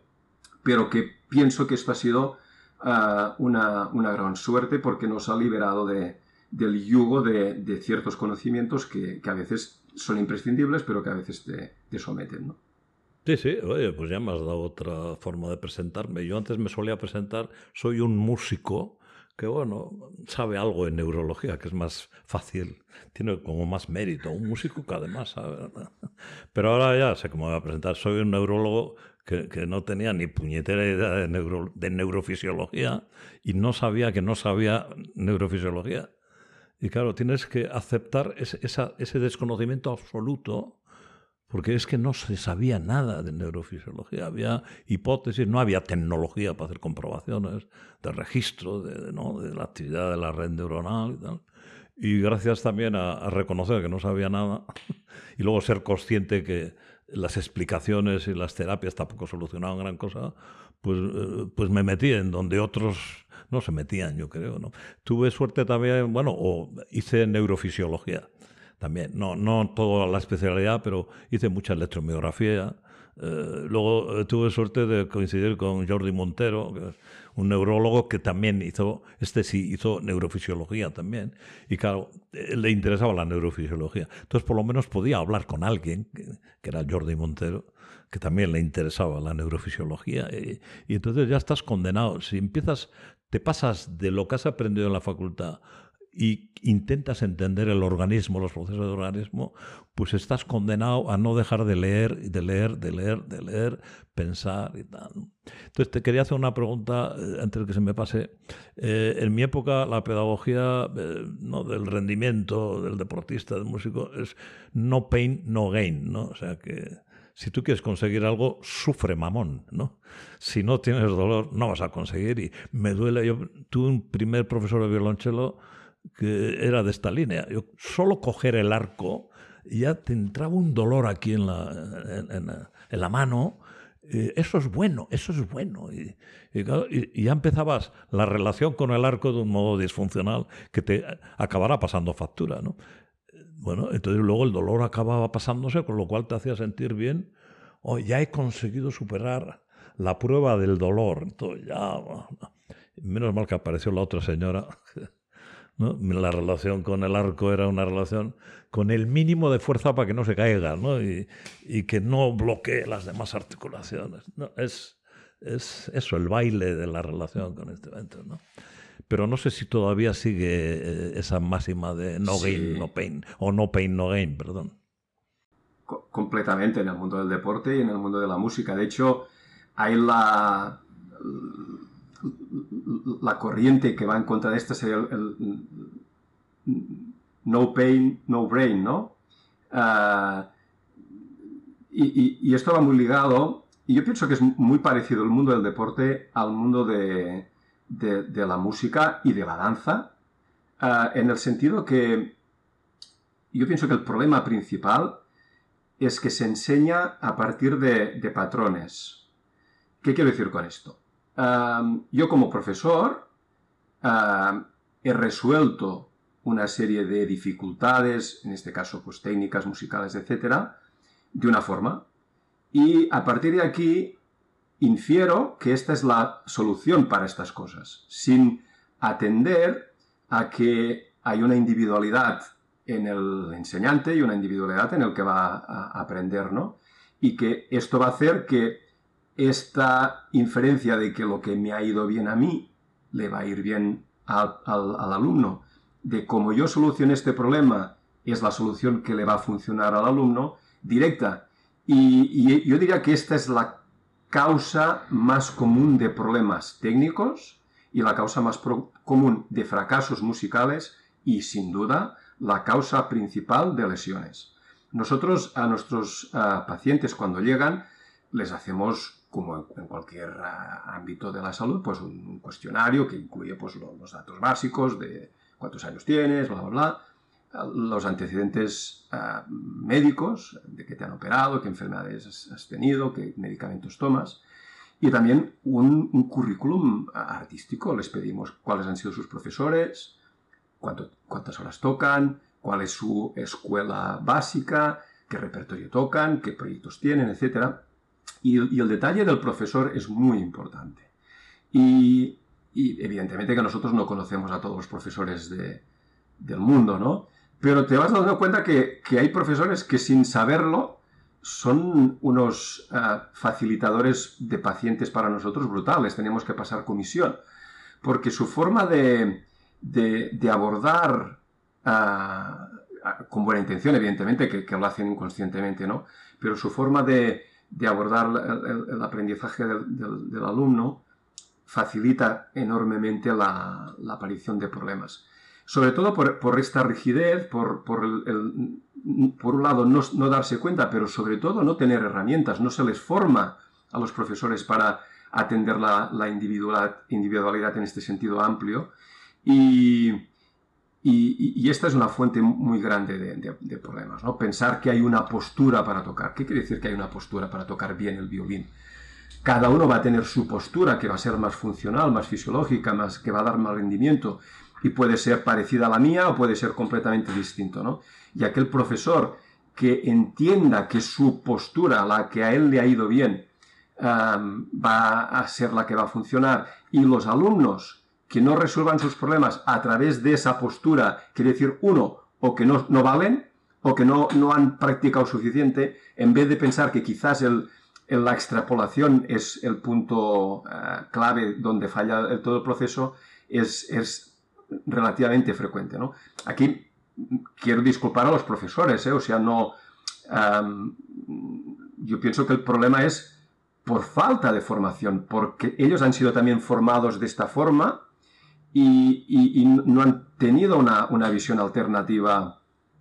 pero que pienso que esto ha sido ah, una, gran suerte porque nos ha liberado del yugo de, ciertos conocimientos que, a veces son imprescindibles, pero que a veces te, te someten. ¿no? Sí, sí, oye, pues ya me has dado otra forma de presentarme. Yo antes me solía presentar, soy un músico que bueno, sabe algo en neurología, que es más fácil, tiene como más mérito, un músico que además sabe. *laughs* Pero ahora ya sé cómo voy a presentar, soy un neurólogo que, que no tenía ni puñetera idea de, neuro, de neurofisiología y no sabía que no sabía neurofisiología. Y claro, tienes que aceptar ese, esa, ese desconocimiento absoluto porque es que no se sabía nada de neurofisiología, había hipótesis, no había tecnología para hacer comprobaciones de registro de, la actividad de la red neuronal y tal. Y gracias también a, reconocer que no sabía nada *laughs* y luego ser consciente que las explicaciones y las terapias tampoco solucionaban gran cosa, pues, eh, pues me metí en donde otros no se metían, yo creo. ¿no? Tuve suerte también, bueno, o hice neurofisiología también. No, no toda la especialidad, pero hice mucha electromiografía. Eh, luego eh, tuve suerte de coincidir con Jordi Montero, un neurólogo que también hizo, este sí hizo neurofisiología también, y claro, eh, le interesaba la neurofisiología. Entonces, por lo menos podía hablar con alguien, que, era Jordi Montero, que también le interesaba la neurofisiología, y, y entonces ya estás condenado. Si empiezas, te pasas de lo que has aprendido en la facultad y intentas entender el organismo, los procesos del organismo, pues estás condenado a no dejar de leer, de leer, de leer, de leer, pensar y tal. Entonces te quería hacer una pregunta eh, antes de que se me pase. Eh, en mi época la pedagogía eh, ¿no? del rendimiento del deportista, del músico, es no pain, no gain, ¿no? O sea que si tú quieres conseguir algo, sufre mamón, ¿no? Si no tienes dolor, no vas a conseguir. Y me duele, yo tuve un primer profesor de violonchelo que era de esta línea. Yo, solo coger el arco ya te entraba un dolor aquí en la, en, la mano. eso es bueno, eso es bueno. Y, ya empezabas la relación con el arco de un modo disfuncional que te acabará pasando factura. ¿no? Bueno, entonces luego el dolor acababa pasándose, con lo cual te hacía sentir bien. Oh, ya he conseguido superar la prueba del dolor. Entonces ya, menos mal que apareció la otra señora *laughs* La relación con el arco era una relación con el mínimo de fuerza para que no se caiga y, que no bloquee las demás articulaciones. Es, es eso, el baile de la relación con este evento. ¿no? Pero no sé si todavía sigue eh, esa máxima de no gain, no pain, o no pain, no gain, perdón. completamente en el mundo del deporte y en el mundo de la música. De hecho, hay la, la corriente que va en contra de esta sería el, no pain, no brain, ¿no? Ah, y, esto va muy ligado, y yo pienso que es muy parecido el mundo del deporte al mundo de, la música y de la danza, ah, en el sentido que yo pienso que el problema principal es que se enseña a partir de, de patrones. ¿Qué quiero decir con esto? Yo como profesor he resuelto una serie de dificultades, en este caso pues técnicas musicales, etcétera, de una forma. Y a partir de aquí infiero que esta es la solución para estas cosas, sin atender a que hay una individualidad en el enseñante y una individualidad en el que va a aprender, ¿no? Y que esto va a hacer que esta inferencia de que lo que me ha ido bien a mí le va a ir bien al, alumno, de cómo yo solucioné este problema es la solución que le va a funcionar al alumno, directa. Y, yo diría que esta es la causa más común de problemas técnicos y la causa más común de fracasos musicales y sin duda la causa principal de lesiones. Nosotros a nuestros pacientes cuando llegan les hacemos como en cualquier ah, ámbito de la salud, pues un, cuestionario que incluye pues, los, datos básicos de cuántos años tienes, bla, bla, bla, los antecedentes ah, médicos, de qué te han operado, qué enfermedades has tenido, qué medicamentos tomas, y también un, currículum artístico. Les pedimos cuáles han sido sus profesores, cuántas horas tocan, cuál es su escuela básica, qué repertorio tocan, qué proyectos tienen, etcétera y, el detalle del profesor es muy importante. Y, evidentemente que nosotros no conocemos a todos los profesores del mundo, ¿no? Pero te vas dando cuenta que, hay profesores que sin saberlo son unos eh, facilitadores de pacientes para nosotros brutales. Tenemos que pasar comisión. Porque su forma de, abordar, eh, con buena intención, evidentemente, que, que, lo hacen inconscientemente, ¿no? Pero su forma de, de abordar el, aprendizaje del, alumno facilita enormemente la, aparición de problemas. Sobre todo por, esta rigidez, por, por, un lado no, darse cuenta, pero sobre todo no tener herramientas, no se les forma a los profesores para atender la, la individualidad, individualidad en este sentido amplio. Y, y, esta es una fuente muy grande de, problemas, ¿no? Pensar que hay una postura para tocar. ¿Qué quiere decir que hay una postura para tocar bien el violín? Cada uno va a tener su postura, que va a ser más funcional, más fisiológica, más, que va a dar más rendimiento. Y puede ser parecida a la mía o puede ser completamente distinto, ¿no? Y aquel profesor que entienda que su postura, la que a él le ha ido bien, va a ser la que va a funcionar, y los alumnos que no resuelvan sus problemas a través de esa postura, quiere decir, uno, o que no, no valen, o que no, no han practicado suficiente, en vez de pensar que quizás el, la extrapolación es el punto eh, clave donde falla el, todo el proceso, es, es relativamente frecuente. ¿no? Aquí quiero disculpar a los profesores, ¿eh? o sea, no... yo pienso que el problema es por falta de formación, porque ellos han sido también formados de esta forma, y, no han tenido una, visión alternativa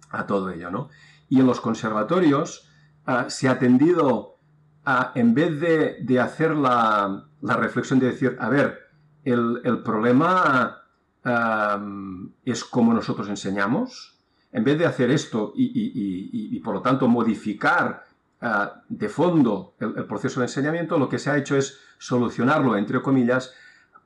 a todo ello. ¿no? Y en los conservatorios ah, se ha tendido a, en vez de, hacer la, reflexión de decir, a ver, el, problema es como nosotros enseñamos, en vez de hacer esto y, por lo tanto modificar ah, de fondo el, el, proceso de enseñamiento, lo que se ha hecho es solucionarlo, entre comillas,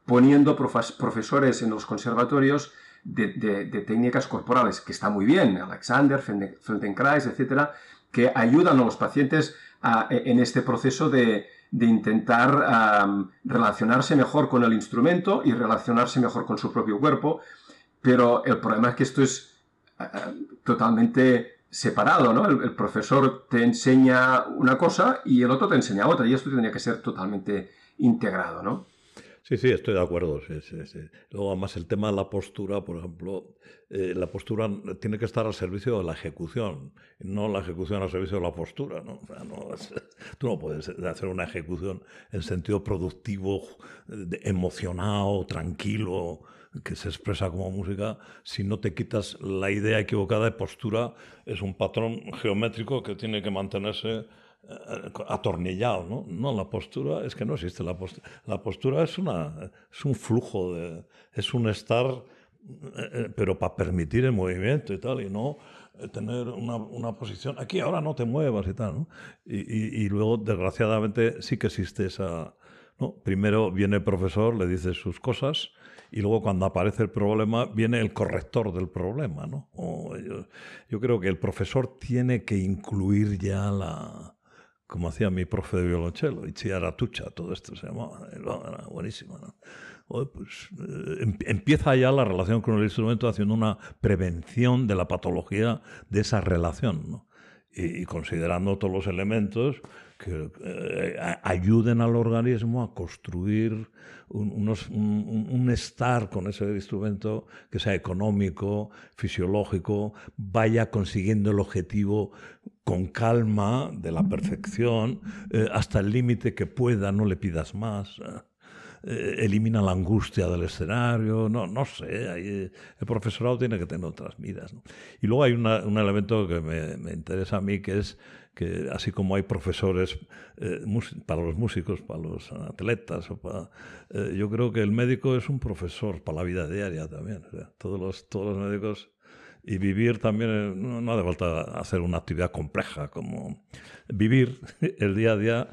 poniendo profesores en los conservatorios de, técnicas corporales, que está muy bien, Alexander, Feldenkrais, etcétera, que ayudan a los pacientes e, en este proceso de, intentar relacionarse mejor con el instrumento y relacionarse mejor con su propio cuerpo, pero el problema es que esto es totalmente separado, ¿no? El, profesor te enseña una cosa y el otro te enseña otra, y esto tendría que ser totalmente integrado, ¿no? Sí, sí, estoy de acuerdo. Luego, además, el tema de la postura, por ejemplo, eh, la postura tiene que estar al servicio de la ejecución, no la ejecución al servicio de la postura. ¿no? *laughs* tú no puedes hacer una ejecución en sentido productivo, emocionado, tranquilo, que se expresa como música, si no te quitas la idea equivocada de postura, es un patrón geométrico que tiene que mantenerse atornillado, ¿no? No, la postura es que no existe la postura. La postura es, una, es un flujo, de, es un estar, eh, eh, pero para permitir el movimiento y tal, y no tener una, una posición, aquí ahora no te muevas y tal, ¿no? Y, y, y, luego, desgraciadamente, sí que existe esa... ¿no? Primero viene el profesor, le dice sus cosas, y luego cuando aparece el problema viene el corrector del problema. ¿no? yo, yo, creo que el profesor tiene que incluir ya la, como hacía mi profe de violonchelo, Aratucha, todo esto se llamaba, era buenísimo. ¿no? Pues, eh, em, empieza ya la relación con el instrumento haciendo una prevención de la patología de esa relación, ¿no? y, considerando todos los elementos que eh, ayuden al organismo a construir un, estar con ese instrumento que sea económico, fisiológico, vaya consiguiendo el objetivo con calma de la perfección, eh, hasta el límite que pueda, no le pidas más. Eh, elimina la angustia del escenario, no, no sé, el profesorado tiene que tener otras miras. Y luego hay un elemento que me, me interesa a mí, que es que así como hay profesores eh, para los músicos, para los atletas, eh, yo creo que el médico es un profesor para la vida diaria también. todos, los, todos los médicos y vivir también, eh, no, no hace falta hacer una actividad compleja, como vivir *laughs* el día a día,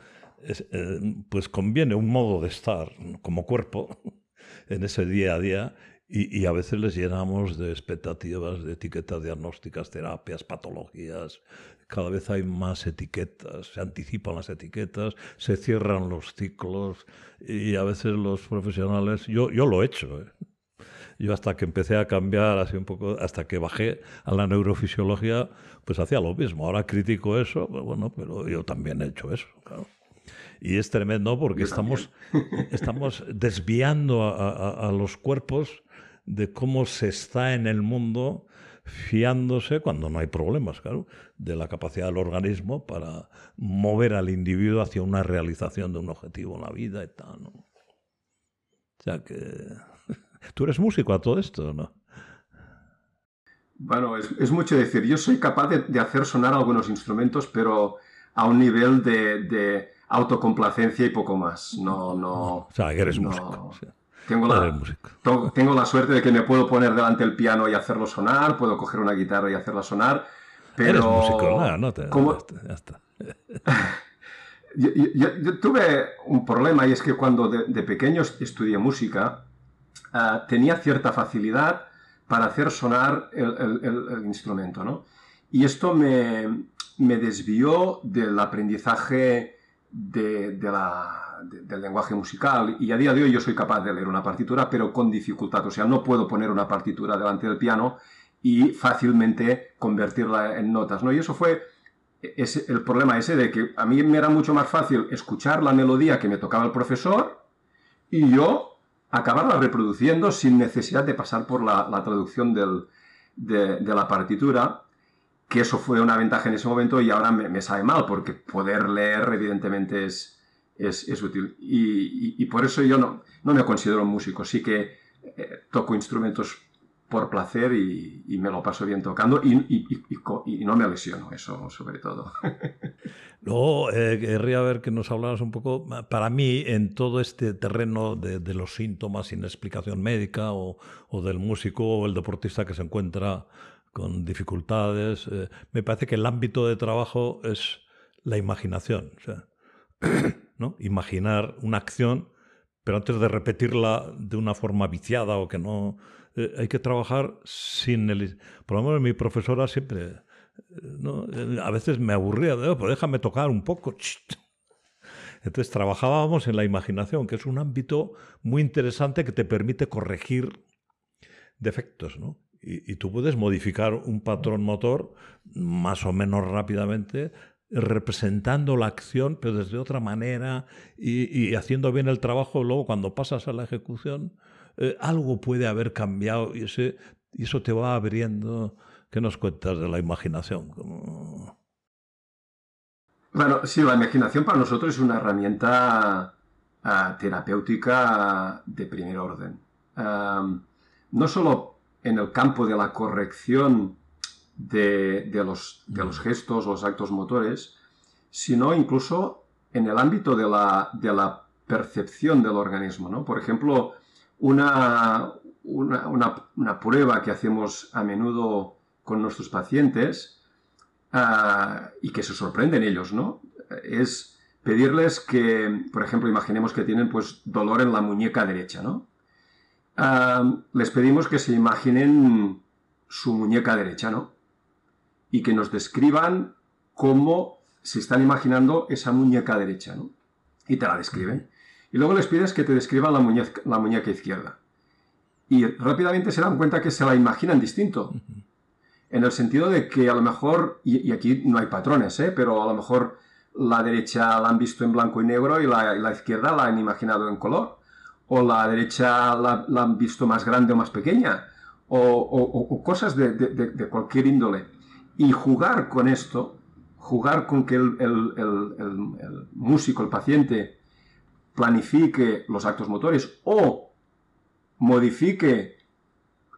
pues conviene un modo de estar como cuerpo *laughs* en ese día a día y, y, a veces les llenamos de expectativas, de etiquetas diagnósticas, terapias, patologías, cada vez hay más etiquetas, se anticipan las etiquetas, se cierran los ciclos y a veces los profesionales, yo, yo lo he hecho, ¿eh? yo hasta que empecé a cambiar así un poco, hasta que bajé a la neurofisiología, pues hacía lo mismo. Ahora critico eso, pues bueno, pero yo también he hecho eso, Y es tremendo porque estamos, estamos desviando a, a los cuerpos de cómo se está en el mundo fiándose, cuando no hay problemas, claro, de la capacidad del organismo para mover al individuo hacia una realización de un objetivo en la vida y tal, ¿no? O sea que... *laughs* ¿Tú eres músico a todo esto, no? Bueno, es, mucho decir. Yo soy capaz de, hacer sonar algunos instrumentos, pero a un nivel de, autocomplacencia y poco más. No, no. O sea, que eres músico. Tengo la, tengo la suerte de que me puedo poner delante del piano y hacerlo sonar, puedo coger una guitarra y hacerla sonar, pero... Eres músico, no, te, ya está. *laughs* yo, tuve un problema y es que cuando de, pequeño estudié música, ah, tenía cierta facilidad para hacer sonar el, instrumento, ¿no? Y esto me, me desvió del aprendizaje de, la, del lenguaje musical. Y a día de hoy yo soy capaz de leer una partitura pero con dificultad, o sea, no puedo poner una partitura delante del piano y fácilmente convertirla en notas, ¿no? Y eso fue el problema ese de que a mí me era mucho más fácil escuchar la melodía que me tocaba el profesor y yo acabarla reproduciendo sin necesidad de pasar por la, traducción del, de, de la partitura que eso fue una ventaja en ese momento y ahora me, me sabe mal, porque poder leer evidentemente es, es, útil. Y, por eso yo no, no me considero músico, sí que eh, toco instrumentos por placer y, me lo paso bien tocando y, y, no me lesiono, eso sobre todo. *laughs* Luego, eh, querría ver que nos hablaras un poco, para mí, en todo este terreno de, de los síntomas sin explicación médica o, o, del músico o el deportista que se encuentra con dificultades. Eh, me parece que el ámbito de trabajo es la imaginación. *clears throat* ¿no? Imaginar una acción, pero antes de repetirla de una forma viciada o que no... Eh, hay que trabajar sin el... Por lo menos mi profesora siempre... Eh, a veces me aburría, de, oh, déjame tocar un poco. *laughs* Entonces trabajábamos en la imaginación, que es un ámbito muy interesante que te permite corregir defectos, ¿no? Y, tú puedes modificar un patrón motor más o menos rápidamente representando la acción, pero desde otra manera y, haciendo bien el trabajo. Luego, cuando pasas a la ejecución, eh, algo puede haber cambiado y, ese, y eso te va abriendo. ¿Qué nos cuentas de la imaginación? Bueno, sí, la imaginación para nosotros es una herramienta ah, terapéutica de primer orden. no solo en el campo de la corrección de, los, de los, gestos, los actos motores, sino incluso en el ámbito de la, de la percepción del organismo. ¿no? Por ejemplo, una, una, prueba que hacemos a menudo con nuestros pacientes ah, y que se sorprenden ellos, ¿no? Es pedirles que, por ejemplo, imaginemos que tienen pues dolor en la muñeca derecha, ¿no? Les pedimos que se imaginen su muñeca derecha, ¿no? Y que nos describan cómo se están imaginando esa muñeca derecha, ¿no? Y te la describen. Y luego les pides que te describan la muñeca, la muñeca izquierda. Y rápidamente se dan cuenta que se la imaginan distinto. En el sentido de que a lo mejor, y, aquí no hay patrones, ¿eh? pero a lo mejor la derecha la han visto en blanco y negro y la, la izquierda la han imaginado en color o la derecha la, han visto más grande o más pequeña, o, cosas de, cualquier índole. Y jugar con esto, jugar con que el, músico, el paciente, planifique los actos motores o modifique,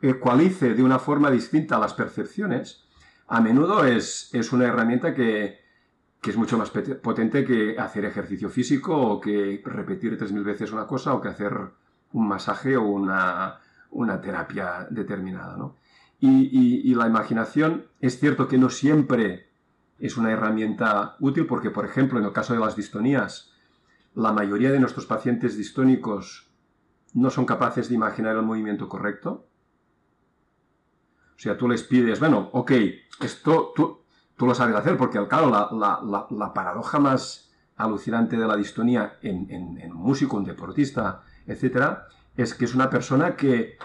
ecualice de una forma distinta las percepciones, a menudo es, es una herramienta que, que es mucho más potente que hacer ejercicio físico o que repetir 3.000 veces una cosa o que hacer un masaje o una, terapia determinada. Y, la imaginación es cierto que no siempre es una herramienta útil porque, por ejemplo, en el caso de las distonías, la mayoría de nuestros pacientes distónicos no son capaces de imaginar el movimiento correcto. O sea, tú les pides, bueno, ok, esto tú, tú lo sabes hacer, porque claro, la, paradoja más alucinante de la distonía en, un músico, un deportista, etc., es que es una persona que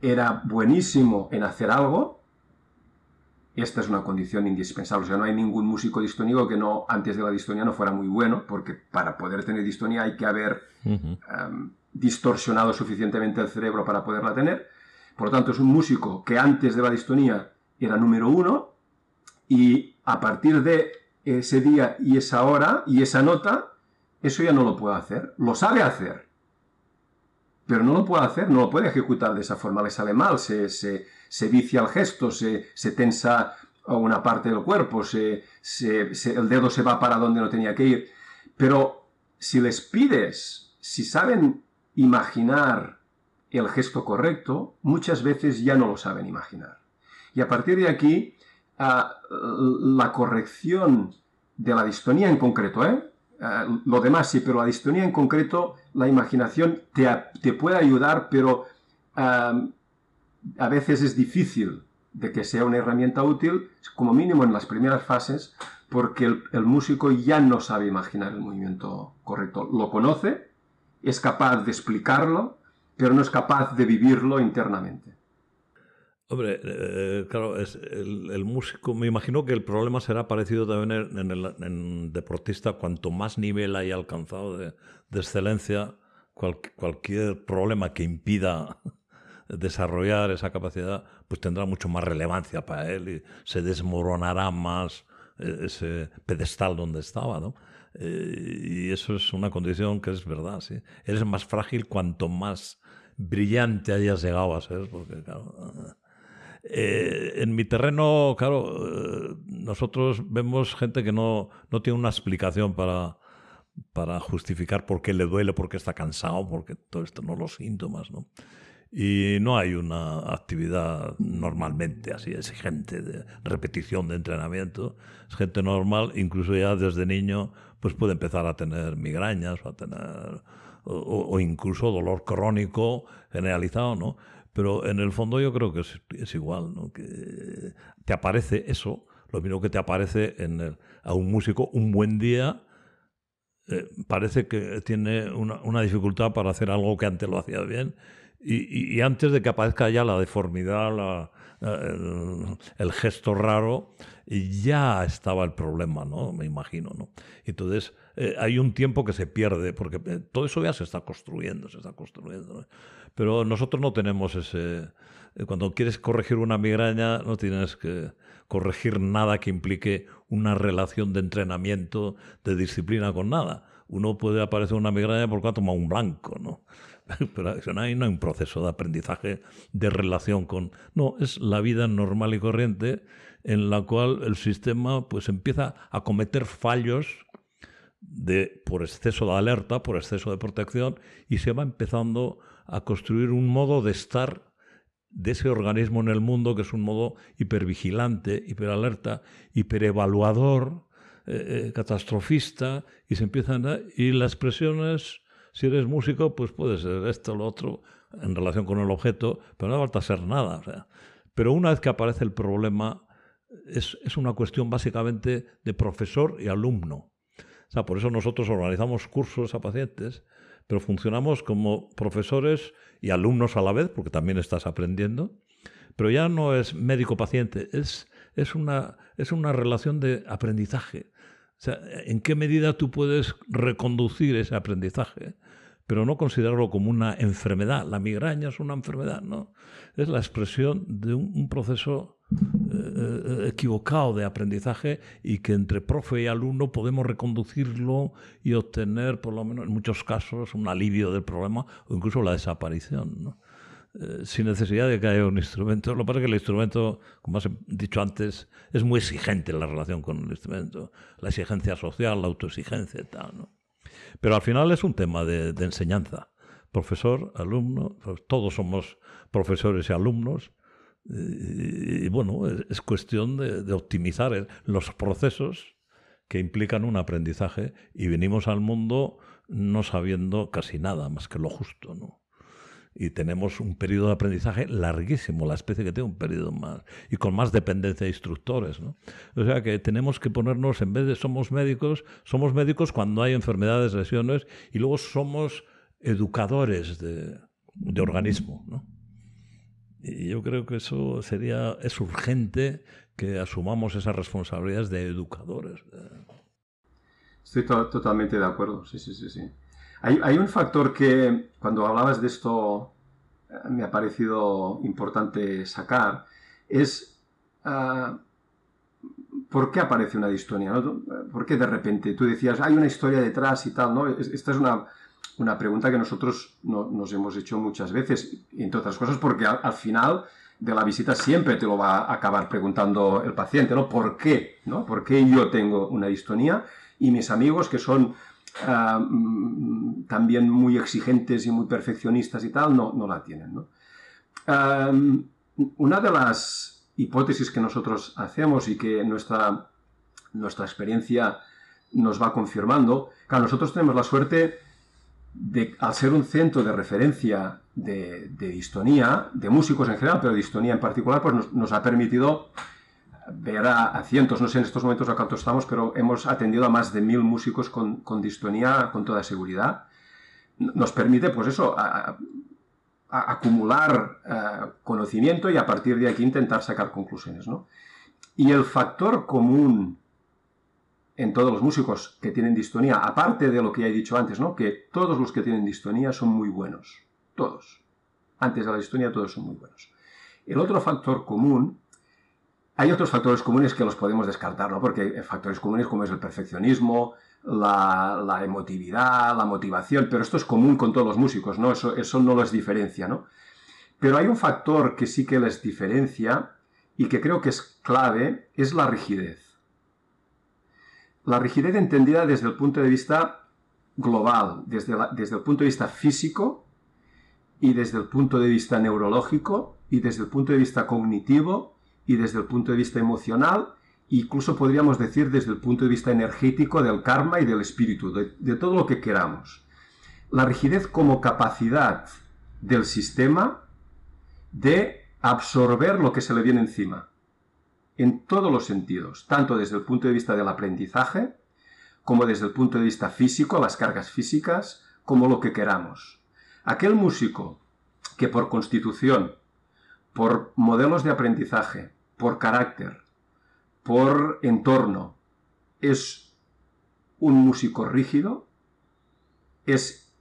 era buenísimo en hacer algo. Esta es una condición indispensable. O sea, no hay ningún músico distónico que no, antes de la distonía no fuera muy bueno, porque para poder tener distonía hay que haber em, distorsionado suficientemente el cerebro para poderla tener. Por lo tanto, es un músico que antes de la distonía era número uno y a partir de ese día y esa hora y esa nota, eso ya no lo puede hacer. Lo sabe hacer, pero no lo puede hacer, no lo puede ejecutar de esa forma. Le sale mal, se, se, vicia el gesto, se, se, tensa una parte del cuerpo, se, el dedo se va para donde no tenía que ir. Pero si les pides, si saben imaginar el gesto correcto, muchas veces ya no lo saben imaginar. Y a partir de aquí, la corrección de la distonía en concreto, ¿eh? lo demás sí, pero la distonía en concreto, la imaginación te, puede ayudar, pero a veces es difícil de que sea una herramienta útil, como mínimo en las primeras fases, porque el músico ya no sabe imaginar el movimiento correcto. Lo conoce, es capaz de explicarlo, pero no es capaz de vivirlo internamente. Hombre, eh, claro, es el, músico, me imagino que el problema será parecido también en el deportista, cuanto más nivel haya alcanzado de, excelencia, cualquier problema que impida *laughs* desarrollar esa capacidad, pues tendrá mucho más relevancia para él y se desmoronará más eh, ese pedestal donde estaba, ¿no? Eh, y eso es una condición que es verdad, sí. Eres más frágil cuanto más brillante hayas llegado a ser, porque claro *laughs* eh, en mi terreno, claro, eh, nosotros vemos gente que no, no tiene una explicación para, para justificar por qué le duele, por qué está cansado, porque todo esto no los síntomas, ¿no? Y no hay una actividad normalmente así exigente de repetición de entrenamiento. Es gente normal, incluso ya desde niño, pues puede empezar a tener migrañas o a tener o, o incluso dolor crónico generalizado, ¿no? Pero en el fondo yo creo que es, igual, ¿no? Que te aparece eso, lo mismo que te aparece en a un músico un buen día, eh, parece que tiene una, dificultad para hacer algo que antes lo hacía bien Y, antes de que aparezca ya la deformidad, el, gesto raro, ya estaba el problema, ¿no? Me imagino, ¿no? Entonces, eh, hay un tiempo que se pierde, porque eh, todo eso ya se está construyendo, se está construyendo. Pero nosotros no tenemos ese... Eh, cuando quieres corregir una migraña, no tienes que corregir nada que implique una relación de entrenamiento, de disciplina con nada. Uno puede aparecer una migraña porque ha tomado un blanco, ¿no? *laughs* Pero hay, no hay un proceso de aprendizaje de relación con... No, es la vida normal y corriente en la cual el sistema pues empieza a cometer fallos de, por exceso de alerta, por exceso de protección, y se va empezando a construir un modo de estar de ese organismo en el mundo que es un modo hipervigilante, hiperalerta, hiperevaluador, eh, eh, catastrofista, y se empiezan a, y las expresiones, si eres músico, pues puede ser esto o lo otro en relación con el objeto, pero no falta ser nada. Pero una vez que aparece el problema, es, es una cuestión básicamente de profesor y alumno. Sea, por eso nosotros organizamos cursos a pacientes, pero funcionamos como profesores y alumnos a la vez, porque también estás aprendiendo. Pero ya no es médico-paciente, es, es, una, es una relación de aprendizaje. O sea, ¿en qué medida tú puedes reconducir ese aprendizaje? Pero no considerarlo como una enfermedad. La migraña es una enfermedad, ¿no? Es la expresión de un proceso eh, equivocado de aprendizaje y que entre profe y alumno podemos reconducirlo y obtener, por lo menos en muchos casos, un alivio del problema o incluso la desaparición. Eh, sin necesidad de que haya un instrumento. Lo que pasa es que el instrumento, como has dicho antes, es muy exigente la relación con el instrumento. La exigencia social, la autoexigencia y tal. ¿no? Pero al final es un tema de, de enseñanza. Profesor, alumno, pues todos somos profesores y alumnos y, bueno, es, cuestión de, optimizar los procesos que implican un aprendizaje y venimos al mundo no sabiendo casi nada más que lo justo, ¿no? Y tenemos un periodo de aprendizaje larguísimo, la especie que tiene un periodo más, y con más dependencia de instructores, ¿no? O sea que tenemos que ponernos, en vez de somos médicos, somos médicos cuando hay enfermedades, lesiones, y luego somos educadores de, de organismo, ¿no? Y yo creo que eso sería, es urgente que asumamos esas responsabilidades de educadores. Estoy totalmente de acuerdo, sí, sí, sí, sí. Hay, un factor que cuando hablabas de esto eh, me ha parecido importante sacar, es uh, por qué aparece una distonía, ¿no? ¿Por qué de repente tú decías, hay una historia detrás y tal, ¿no? Esta es una una pregunta que nosotros nos hemos hecho muchas veces, entre otras cosas porque al, final de la visita siempre te lo va a acabar preguntando el paciente, ¿no? ¿Por qué? ¿no? ¿Por qué yo tengo una distonía y mis amigos que son ah, mm, también muy exigentes y muy perfeccionistas y tal, no, no la tienen, ¿no? una de las hipótesis que nosotros hacemos y que nuestra, nuestra experiencia nos va confirmando, claro, nosotros tenemos la suerte al ser un centro de referencia de, distonía, de músicos en general, pero de distonía en particular, pues nos, ha permitido ver a, cientos, no sé en estos momentos a cuántos estamos, pero hemos atendido a más de mil músicos con, distonía con toda seguridad. Nos permite, pues eso, acumular eh, conocimiento y a partir de aquí intentar sacar conclusiones. Y el factor común en todos los músicos que tienen distonía, aparte de lo que he dicho antes, ¿no? que todos los que tienen distonía son muy buenos. Todos. Antes de la distonía todos son muy buenos. El otro factor común, hay otros factores comunes que los podemos descartar, ¿no? porque hay factores comunes como es el perfeccionismo, la, emotividad, la motivación, pero esto es común con todos los músicos, ¿no? Eso, eso no los diferencia, ¿no? Pero hay un factor que sí que les diferencia y que creo que es clave, es la rigidez. La rigidez entendida desde el punto de vista global, desde, desde el punto de vista físico y desde el punto de vista neurológico y desde el punto de vista cognitivo y desde el punto de vista emocional, incluso podríamos decir desde el punto de vista energético del karma y del espíritu, de, todo lo que queramos. La rigidez como capacidad del sistema de absorber lo que se le viene encima en todos los sentidos, tanto desde el punto de vista del aprendizaje, como desde el punto de vista físico, las cargas físicas, como lo que queramos. Aquel músico que por constitución, por modelos de aprendizaje, por carácter, por entorno, es un músico rígido, es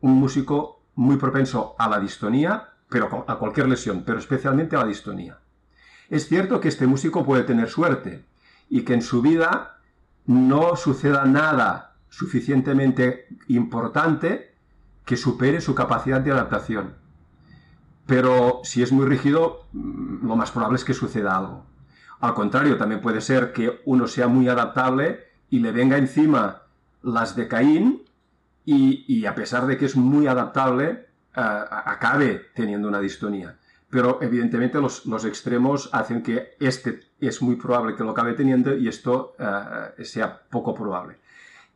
un músico muy propenso a la distonía, pero a cualquier lesión, pero especialmente a la distonía. Es cierto que este músico puede tener suerte y que en su vida no suceda nada suficientemente importante que supere su capacidad de adaptación. Pero si es muy rígido, mm, lo más probable es que suceda algo. Al contrario, también puede ser que uno sea muy adaptable y le venga encima las de Caín y, a pesar de que es muy adaptable, eh, acabe teniendo una distonía. Pero evidentemente los, extremos hacen que este es muy probable que lo acabe teniendo y esto eh, sea poco probable.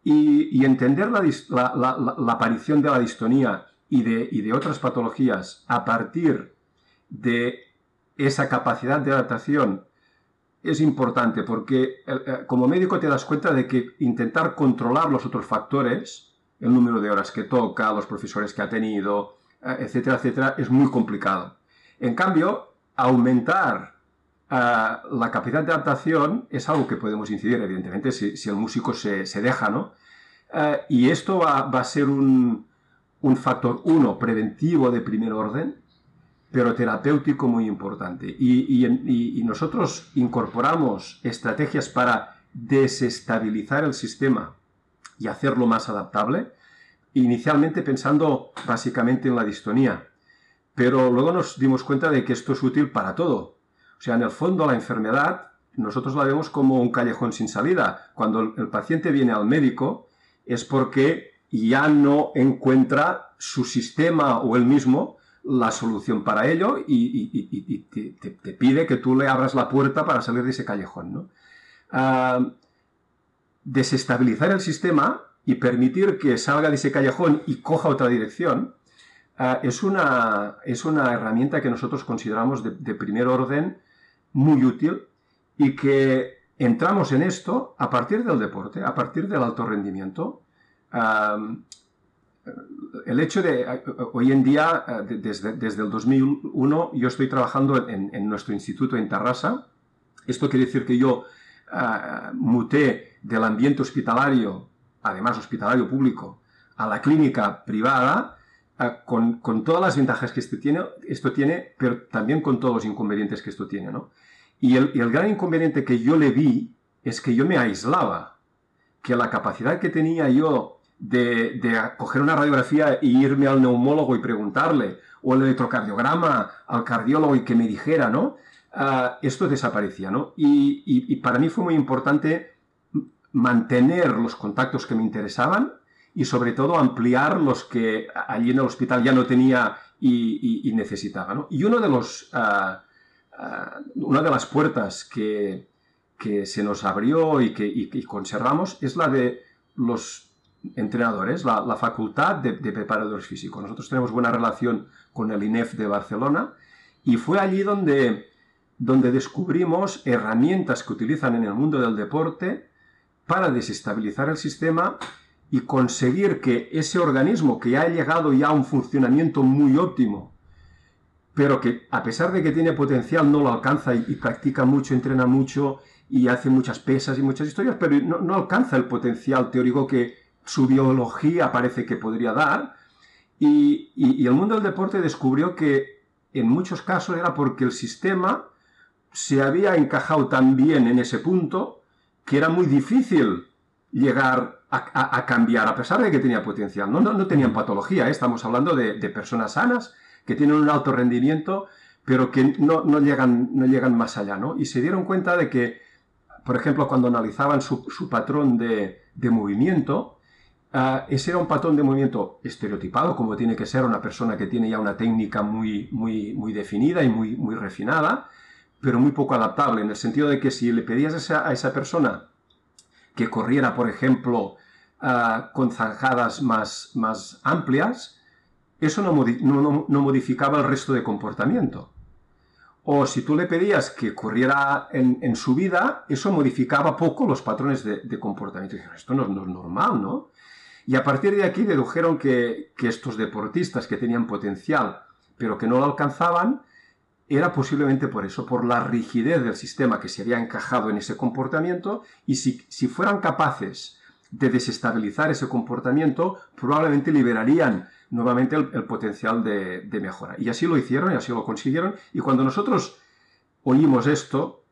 Y, entender la, aparición de la distonía y de, y de otras patologías a partir de esa capacidad de adaptación es importante porque eh, como médico te das cuenta de que intentar controlar los otros factores, el número de horas que toca, los profesores que ha tenido, eh, etcétera, etcétera, es muy complicado. En cambio, aumentar eh, la capacidad de adaptación es algo que podemos incidir, evidentemente, si, el músico se, deja, ¿no? y esto va, a ser un, un factor, uno, preventivo de primer orden, pero terapéutico muy importante. Y, nosotros incorporamos estrategias para desestabilizar el sistema y hacerlo más adaptable, inicialmente pensando básicamente en la distonía, pero luego nos dimos cuenta de que esto es útil para todo. O sea, en el fondo la enfermedad nosotros la vemos como un callejón sin salida. Cuando el paciente viene al médico es porque ya no encuentra su sistema o él mismo la solución para ello y, te, pide que tú le abras la puerta para salir de ese callejón. Ah, desestabilizar el sistema y permitir que salga de ese callejón y coja otra dirección ah, es, una, es, una, herramienta que nosotros consideramos de, primer orden muy útil y que entramos en esto a partir del deporte, a partir del alto rendimiento. Ah, el hecho de, hoy en día, eh, desde, desde el 2001, yo estoy trabajando en, nuestro instituto en Tarrasa. Esto quiere decir que yo uh, muté del ambiente hospitalario, además hospitalario público, a la clínica privada, eh, con, con, todas las ventajas que esto tiene, esto tiene, pero también con todos los inconvenientes que esto tiene. ¿no? Y, el, y el gran inconveniente que yo le vi es que yo me aislaba, que la capacidad que tenía yo de, coger una radiografía e irme al neumólogo y preguntarle, o el electrocardiograma al cardiólogo y que me dijera, ¿no? Ah, esto desaparecía, ¿no? Y, para mí fue muy importante mantener los contactos que me interesaban y sobre todo ampliar los que allí en el hospital ya no tenía y, necesitaba, ¿no? Y uno de los, ah, ah, una de las puertas que, que se nos abrió y que conservamos es la de los entrenadores, la, facultad de, preparadores físicos. Nosotros tenemos buena relación con el INEF de Barcelona y fue allí donde, donde descubrimos herramientas que utilizan en el mundo del deporte para desestabilizar el sistema y conseguir que ese organismo que ya ha llegado ya a un funcionamiento muy óptimo, pero que a pesar de que tiene potencial no lo alcanza y, practica mucho, entrena mucho y hace muchas pesas y muchas historias, pero no alcanza el potencial teórico que, su biología parece que podría dar. Y, el mundo del deporte descubrió que en muchos casos era porque el sistema se había encajado tan bien en ese punto que era muy difícil llegar a, cambiar, a pesar de que tenía potencial. No, no, tenían patología, ¿eh? estamos hablando de, personas sanas que tienen un alto rendimiento, pero que no, llegan, no llegan más allá. ¿no? Y se dieron cuenta de que, por ejemplo, cuando analizaban su, patrón de, de movimiento, Ah, ese era un patrón de movimiento estereotipado, como tiene que ser una persona que tiene ya una técnica muy, muy, muy definida y muy, muy refinada, pero muy poco adaptable, en el sentido de que si le pedías a esa, persona que corriera, por ejemplo, ah, con zanjadas más, más amplias, eso no, no, modificaba el resto de comportamiento. O si tú le pedías que corriera en, su vida, eso modificaba poco los patrones de, comportamiento. esto no, es normal, ¿no? Y a partir de aquí dedujeron que, estos deportistas que tenían potencial, pero que no lo alcanzaban, era posiblemente por eso, por la rigidez del sistema que se había encajado en ese comportamiento, y si, si fueran capaces de desestabilizar ese comportamiento, probablemente liberarían nuevamente el, potencial de, mejora. Y así lo hicieron y así lo consiguieron. Y cuando nosotros oímos esto,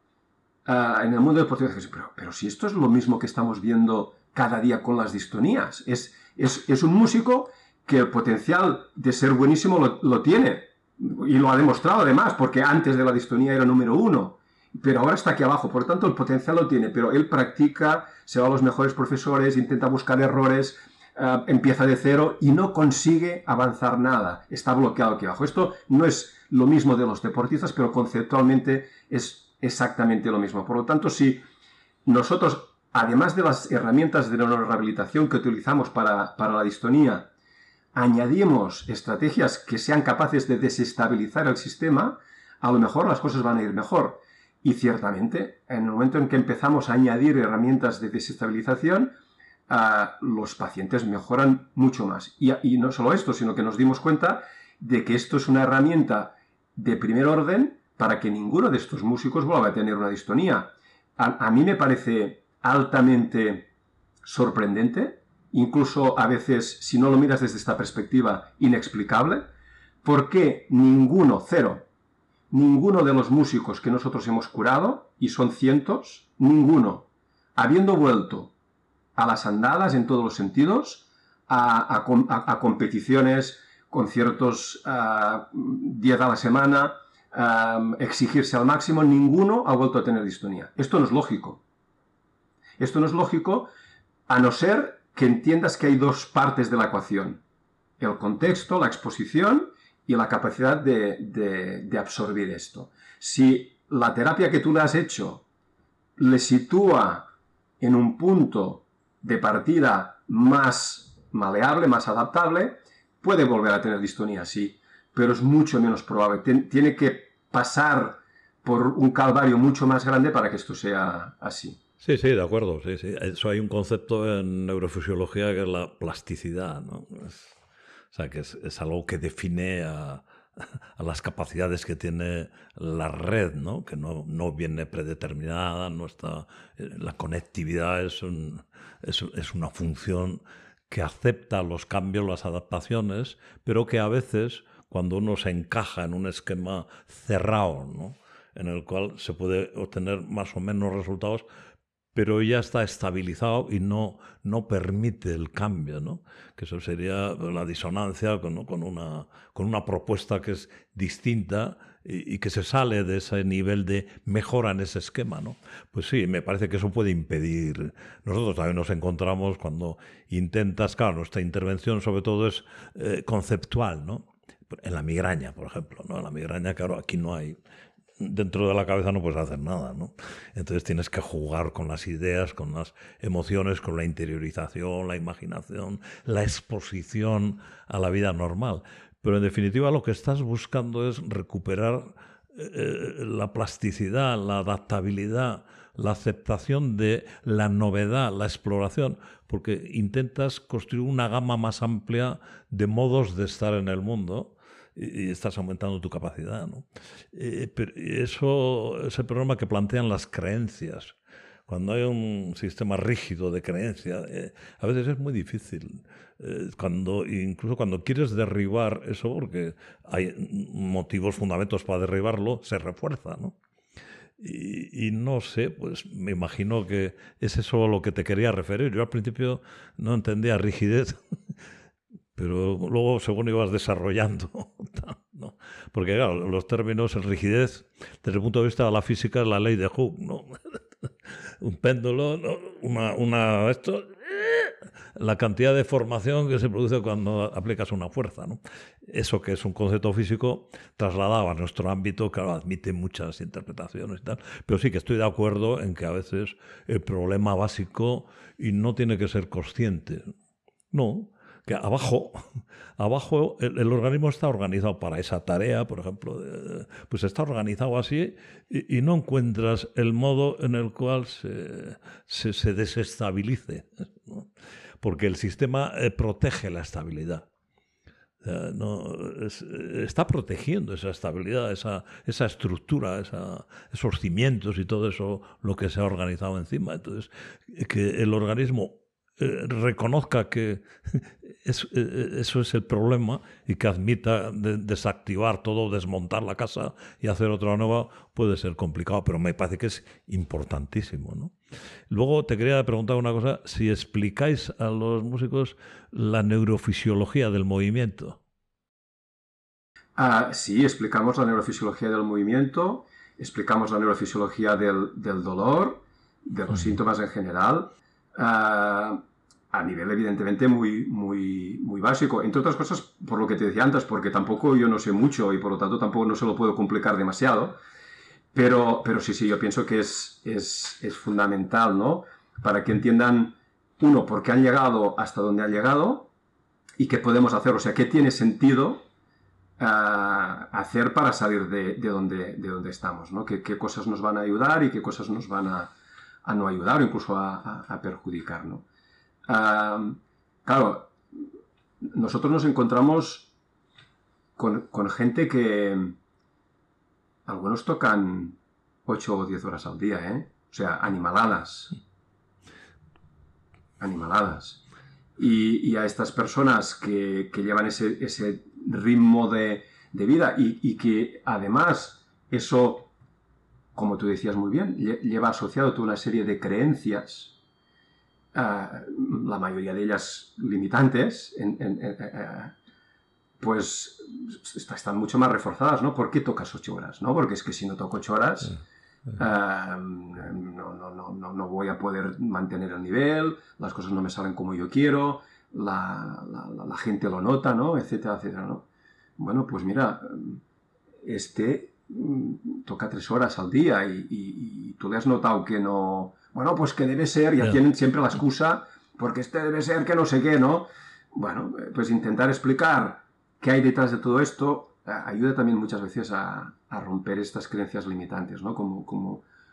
ah, en el mundo deportivo, pero, pero si esto es lo mismo que estamos viendo cada día con las distonías, es, es, un músico que el potencial de ser buenísimo lo, lo tiene. Y lo ha demostrado además, porque antes de la distonía era número uno pero ahora está aquí abajo, por tanto el potencial lo tiene, pero él practica, se va a los mejores profesores, intenta buscar errores, eh, empieza de cero y no consigue avanzar nada. Está bloqueado aquí abajo. Esto no es lo mismo de los deportistas, pero conceptualmente es exactamente lo mismo. Por lo tanto, si nosotros, además de las herramientas de neurorehabilitación que utilizamos para, para la distonía, añadimos estrategias que sean capaces de desestabilizar el sistema, a lo mejor las cosas van a ir mejor. Y ciertamente, en el momento en que empezamos a añadir herramientas de desestabilización, los pacientes mejoran mucho más. Y, no solo esto, sino que nos dimos cuenta de que esto es una herramienta de primer orden para que ninguno de estos músicos vuelva a tener una distonía. A, mí me parece altamente sorprendente, incluso a veces, si no lo miras desde esta perspectiva, inexplicable, por qué ninguno, cero, ninguno de los músicos que nosotros hemos curado, y son cientos, ninguno, habiendo vuelto a las andadas en todos los sentidos, a, competiciones, conciertos 10 a la semana, exigirse al máximo, ninguno ha vuelto a tener distonía. Esto no es lógico. Esto no es lógico a no ser que entiendas que hay dos partes de la ecuación. El contexto, la exposición y la capacidad de, absorbir esto. Si la terapia que tú le has hecho le sitúa en un punto de partida más maleable, más adaptable, puede volver a tener distonía, sí, pero es mucho menos probable. Tiene que pasar por un calvario mucho más grande para que esto sea así. Sí, sí, de acuerdo. Sí, sí. Eso hay un concepto en neurofisiología que es la plasticidad, ¿no? o sea, que es algo que define a, las capacidades que tiene la red, ¿no? que no, no viene predeterminada, no está, eh, la conectividad es, es, una función que acepta los cambios, las adaptaciones, pero que a veces, cuando uno se encaja en un esquema cerrado, ¿no? en el cual se puede obtener más o menos resultados, pero ya está estabilizado y no, no permite el cambio, ¿no? Que eso sería la disonancia con, con, una, con una propuesta que es distinta y, que se sale de ese nivel de mejora en ese esquema, ¿no? Pues sí, me parece que eso puede impedir. Nosotros también nos encontramos cuando intentas, claro, nuestra intervención sobre todo es eh, conceptual, ¿no? En la migraña, por ejemplo, ¿no? En la migraña, claro, aquí no hay dentro de la cabeza no puedes hacer nada, ¿no? Entonces tienes que jugar con las ideas, con las emociones, con la interiorización, la imaginación, la exposición a la vida normal. Pero en definitiva lo que estás buscando es recuperar eh, la plasticidad, la adaptabilidad, la aceptación de la novedad, la exploración, porque intentas construir una gama más amplia de modos de estar en el mundo y estás aumentando tu capacidad. ¿no? Eh, pero eso es el problema que plantean las creencias. Cuando hay un sistema rígido de creencias, eh, a veces es muy difícil. Eh, cuando, incluso cuando quieres derribar eso, porque hay motivos, fundamentos para derribarlo, se refuerza. ¿no? Y, y, no sé, pues me imagino que es eso lo que te quería referir. Yo al principio no entendía rigidez *laughs* pero luego según ibas desarrollando, *laughs* ¿no? porque claro, los términos, en rigidez, desde el punto de vista de la física es la ley de Hooke, ¿no? *laughs* un péndulo, una, una, esto, la cantidad de formación que se produce cuando aplicas una fuerza. ¿no? Eso que es un concepto físico trasladado a nuestro ámbito, claro, admite muchas interpretaciones y tal, pero sí que estoy de acuerdo en que a veces el problema básico, y no tiene que ser consciente, no, que abajo, *laughs* abajo el, organismo está organizado para esa tarea, por ejemplo, pues está organizado así y, no encuentras el modo en el cual se, se, desestabilice, porque el sistema eh, protege la estabilidad. no, está protegiendo esa estabilidad, esa, esa estructura, esos cimientos y todo eso, lo que se ha organizado encima. Entonces, que el organismo eh, reconozca que *laughs* eh, eso es el problema y que admita desactivar todo, desmontar la casa y hacer otra nueva, puede ser complicado, pero me parece que es importantísimo. ¿no? Luego te quería preguntar una cosa, si explicáis a los músicos la neurofisiología del movimiento. Ah, sí, explicamos la neurofisiología del movimiento, explicamos la neurofisiología del, dolor, de los síntomas en general, ah, a nivel evidentemente muy, muy, muy básico. Entre otras cosas, por lo que te decía antes, porque tampoco yo no sé mucho y por lo tanto tampoco no se lo puedo complicar demasiado. Pero, pero sí, sí, yo pienso que es, es, es fundamental, ¿no? Para que entiendan, uno, por qué han llegado hasta donde han llegado y qué podemos hacer, o sea, qué tiene sentido ah, hacer para salir de, de, donde, de donde estamos, ¿no? ¿Qué, ¿Qué, cosas nos van a ayudar y qué cosas nos van a, a no ayudar o incluso a, a, a perjudicar, ¿no? Claro, nosotros nos encontramos con, gente que algunos tocan 8 o 10 horas al día, ¿eh? O sea, animaladas. Animaladas. Y, a estas personas que, llevan ese, ritmo de, vida y, y, que además eso, como tú decías muy bien, lleva asociado toda una serie de creencias La mayoría de ellas limitantes, eh, eh, pues están mucho más reforzadas, ¿no? ¿Por qué tocas ocho horas? ¿no? Porque es que si no toco ocho horas, ah, no, voy a poder mantener el nivel, las cosas no me salen como yo quiero, la, gente lo nota, ¿no? Etcétera, etcétera, ¿no? Bueno, pues mira, este toca tres horas al día y tú le has notado que no bueno, pues que debe ser, ya tienen siempre la excusa, porque este debe ser que no sé qué, ¿no? Bueno, pues intentar explicar qué hay detrás de todo esto eh, ayuda también muchas veces a, romper estas creencias limitantes, ¿no? Como,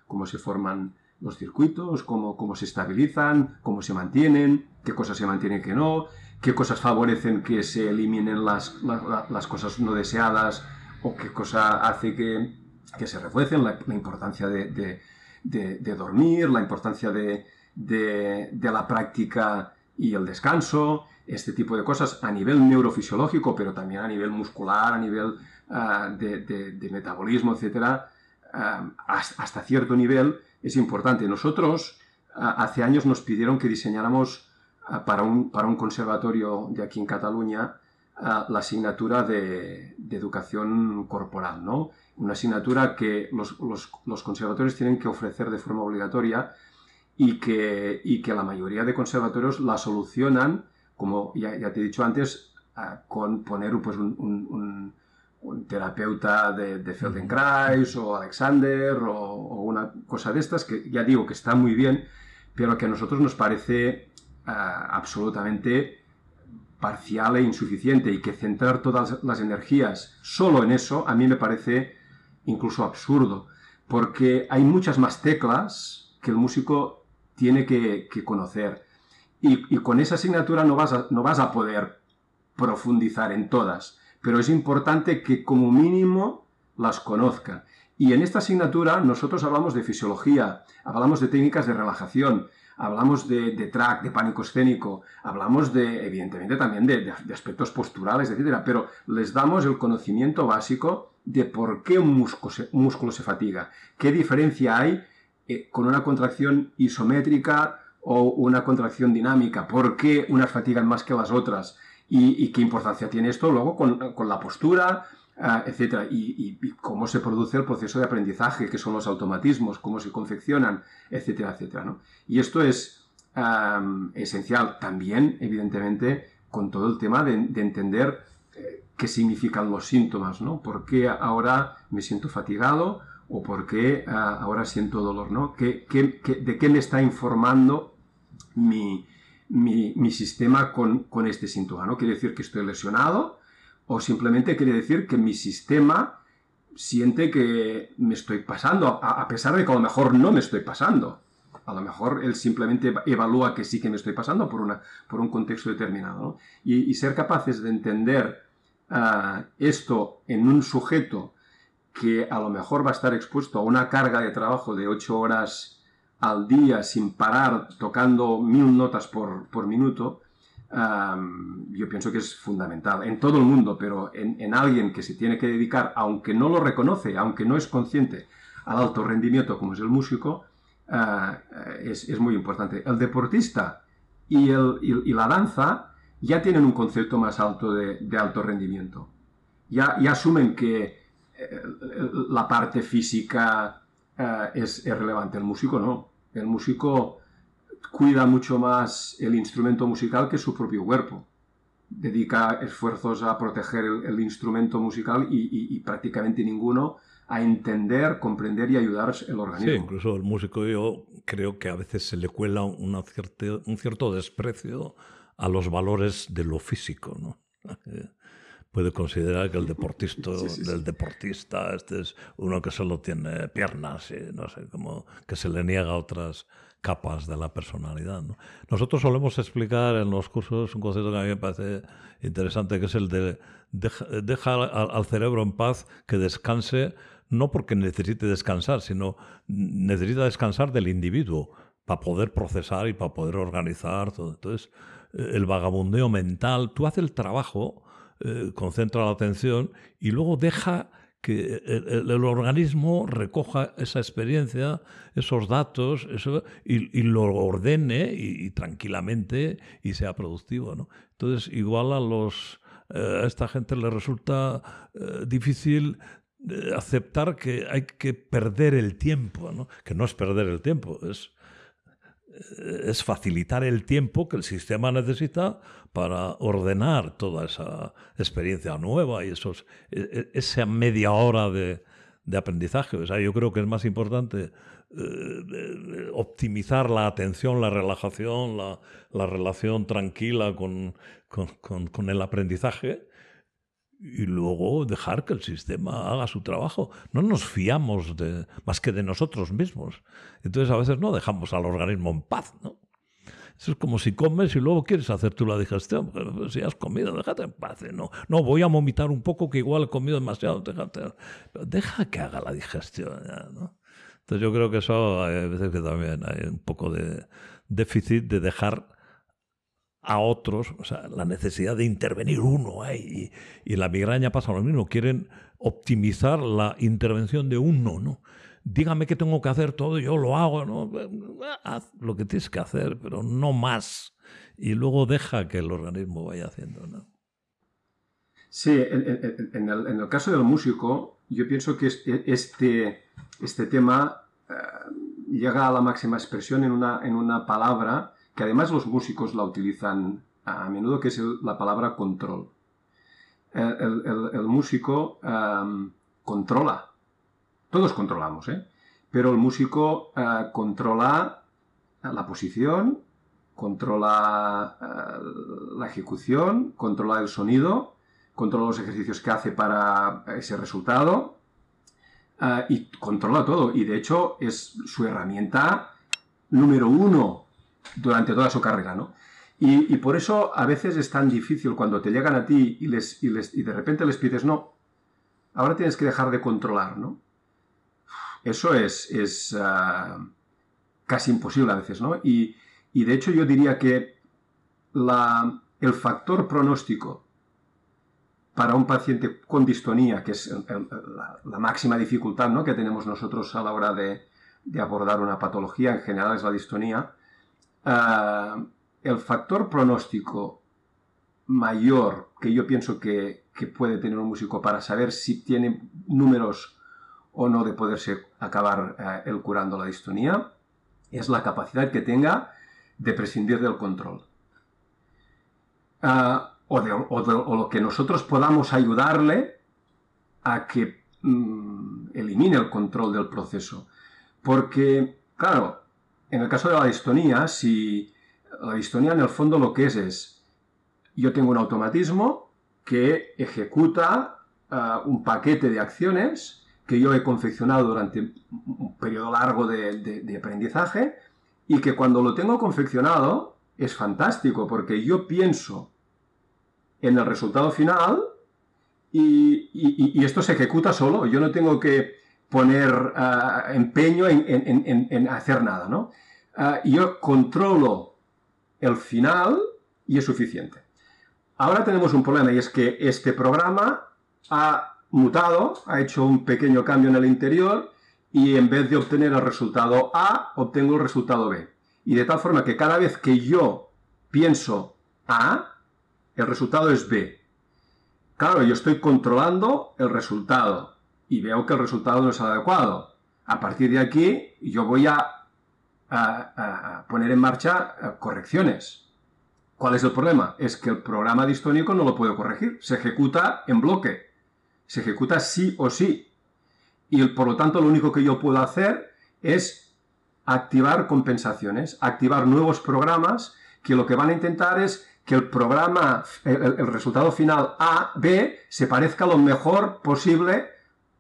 cómo se forman los circuitos, cómo, cómo se estabilizan, cómo se mantienen, qué cosas se mantienen que no, qué cosas favorecen que se eliminen las, las, cosas no deseadas o qué cosa hace que, que se refuercen, la, importancia de, de, dormir, la importancia de, la práctica y el descanso, este tipo de cosas a nivel neurofisiológico, pero también a nivel muscular, a nivel ah, de, metabolismo, etc., ah, hasta cierto nivel es importante. Nosotros ah, hace años nos pidieron que diseñáramos para, un, para un conservatorio de aquí en Cataluña la asignatura de, educación corporal, ¿no? una asignatura que los, los, conservatorios tienen que ofrecer de forma obligatoria y que, y que la mayoría de conservatorios la solucionan, como ya, te he dicho antes, con poner pues, un, terapeuta de, de, Feldenkrais o Alexander o, una cosa de estas, que ya digo que está muy bien, pero que a nosotros nos parece absolutamente parcial e insuficiente y que centrar todas las energías solo en eso a mí me parece incluso absurdo, porque hay muchas más teclas que el músico tiene que, conocer. Y, con esa asignatura no vas, a, no vas a poder profundizar en todas, pero es importante que como mínimo las conozca. Y en esta asignatura nosotros hablamos de fisiología, hablamos de técnicas de relajación, hablamos de, track, de pánico escénico, hablamos de, evidentemente, también de, aspectos posturales, etcétera, pero les damos el conocimiento básico de por qué un músculo se, fatiga, qué diferencia hay eh, con una contracción isométrica o una contracción dinámica, por qué unas fatigan más que las otras y, qué importancia tiene esto luego con, la postura, ah, etcétera, y, cómo se produce el proceso de aprendizaje, qué son los automatismos, cómo se confeccionan, etcétera, etcétera. Y esto es esencial también, evidentemente, con todo el tema de, entender eh, qué significan los síntomas, ¿no? ¿Por qué ahora me siento fatigado o por qué ah, ahora siento dolor, ¿no? ¿Qué, de qué me está informando mi, sistema con, este síntoma, ¿no? ¿Quiere decir que estoy lesionado o simplemente quiere decir que mi sistema siente que me estoy pasando, a, pesar de que a lo mejor no me estoy pasando? A lo mejor él simplemente evalúa que sí que me estoy pasando por, una, por un contexto determinado. Y, ser capaces de entender ah, esto en un sujeto que a lo mejor va a estar expuesto a una carga de trabajo de 8 horas al día sin parar, tocando mil notas por, minuto, yo pienso que es fundamental en todo el mundo, pero en, alguien que se tiene que dedicar, aunque no lo reconoce, aunque no es consciente al alto rendimiento como es el músico, ah, es, muy importante. El deportista y, el, la danza ya tienen un concepto más alto de, alto rendimiento. Ya, ya asumen que eh, la parte física eh, es, relevante. El músico no. El músico cuida mucho más el instrumento musical que su propio cuerpo. Dedica esfuerzos a proteger el, instrumento musical y, prácticamente ninguno a entender, comprender y ayudar el organismo. Sí, incluso el músico yo creo que a veces se le cuela un cierto desprecio a los valores de lo físico, ¿no? *laughs* puede considerar que el deportista, este es uno que solo tiene piernas y no sé, como que se le niega otras capas de la personalidad. Nosotros solemos explicar en los cursos un concepto que a mí me parece interesante, que es el de deja, al, cerebro en paz que descanse, no porque necesite descansar, sino necesita descansar del individuo para poder procesar y para poder organizar todo. Entonces, el vagabundeo mental, tú haces el trabajo eh, concentra la atención y luego deja que el, organismo recoja esa experiencia, esos datos, eso, y, lo ordene y, tranquilamente y sea productivo. ¿no? Entonces, igual a los eh, a esta gente le resulta eh, difícil aceptar que hay que perder el tiempo, ¿no? que no es perder el tiempo, es es facilitar el tiempo que el sistema necesita para ordenar toda esa experiencia nueva y esos, e, e, esa media hora de, aprendizaje. O sea, yo creo que es más importante eh, optimizar la atención, la relajación, la, relación tranquila con, con el aprendizaje y luego dejar que el sistema haga su trabajo. No nos fiamos de, más que de nosotros mismos. Entonces a veces no dejamos al organismo en paz, ¿no? Eso es como si comes y luego quieres hacer tú la digestión. Pero si has comido, déjate en paz. ¿no? no, voy a vomitar un poco que igual he comido demasiado. Déjate, deja que haga la digestión. ¿no? Entonces yo creo que eso hay veces que también hay un poco de déficit de dejar a otros, o sea, la necesidad de intervenir uno. ahí y, la migraña pasa lo mismo, quieren optimizar la intervención de uno, ¿no? Dígame qué tengo que hacer todo, yo lo hago, ¿no? Haz lo que tienes que hacer, pero no más. Y luego deja que el organismo vaya haciendo, ¿no? Sí, en, el, caso del músico, yo pienso que este, este tema eh, llega a la máxima expresión en una, en una palabra que además los músicos la utilizan a menudo, que es la palabra control. El, músico controla, todos controlamos, ¿eh? pero el músico eh, controla la posición, controla eh, la ejecución, controla el sonido, controla los ejercicios que hace para ese resultado eh, y controla todo. Y de hecho es su herramienta número uno durante toda su carrera, ¿no? Y, por eso a veces es tan difícil cuando te llegan a ti y, les, y, les, y de repente les pides, no, ahora tienes que dejar de controlar, ¿no? Eso es, es ah, casi imposible a veces, ¿no? Y, de hecho yo diría que la, el factor pronóstico para un paciente con distonía, que es la, máxima dificultad ¿no? que tenemos nosotros a la hora de, de abordar una patología, en general es la distonía, Ah, el factor pronóstico mayor que yo pienso que, puede tener un músico para saber si tiene números o no de poderse acabar eh, el curando la distonía es la capacidad que tenga de prescindir del control. Ah, o, de, lo que nosotros podamos ayudarle a que mm, elimine el control del proceso. Porque, claro, en el caso de la distonía, si la distonía en el fondo lo que es es, yo tengo un automatismo que ejecuta ah, un paquete de acciones que yo he confeccionado durante un periodo largo de, aprendizaje y que cuando lo tengo confeccionado es fantástico porque yo pienso en el resultado final y, esto se ejecuta solo. Yo no tengo que poner ah, empeño en, hacer nada, ¿no? Ah, yo controlo el final y es suficiente. Ahora tenemos un problema y es que este programa ha mutado, ha hecho un pequeño cambio en el interior y en vez de obtener el resultado A, obtengo el resultado B. Y de tal forma que cada vez que yo pienso A, el resultado es B. Claro, yo estoy controlando el resultado y veo que el resultado no es adecuado. A partir de aquí, yo voy a, poner en marcha eh, correcciones. ¿Cuál es el problema? Es que el programa distónico no lo puedo corregir. Se ejecuta en bloque. Se ejecuta sí o sí. Y por lo tanto, lo único que yo puedo hacer es activar compensaciones, activar nuevos programas que lo que van a intentar es que el programa, el, resultado final A, B, se parezca lo mejor posible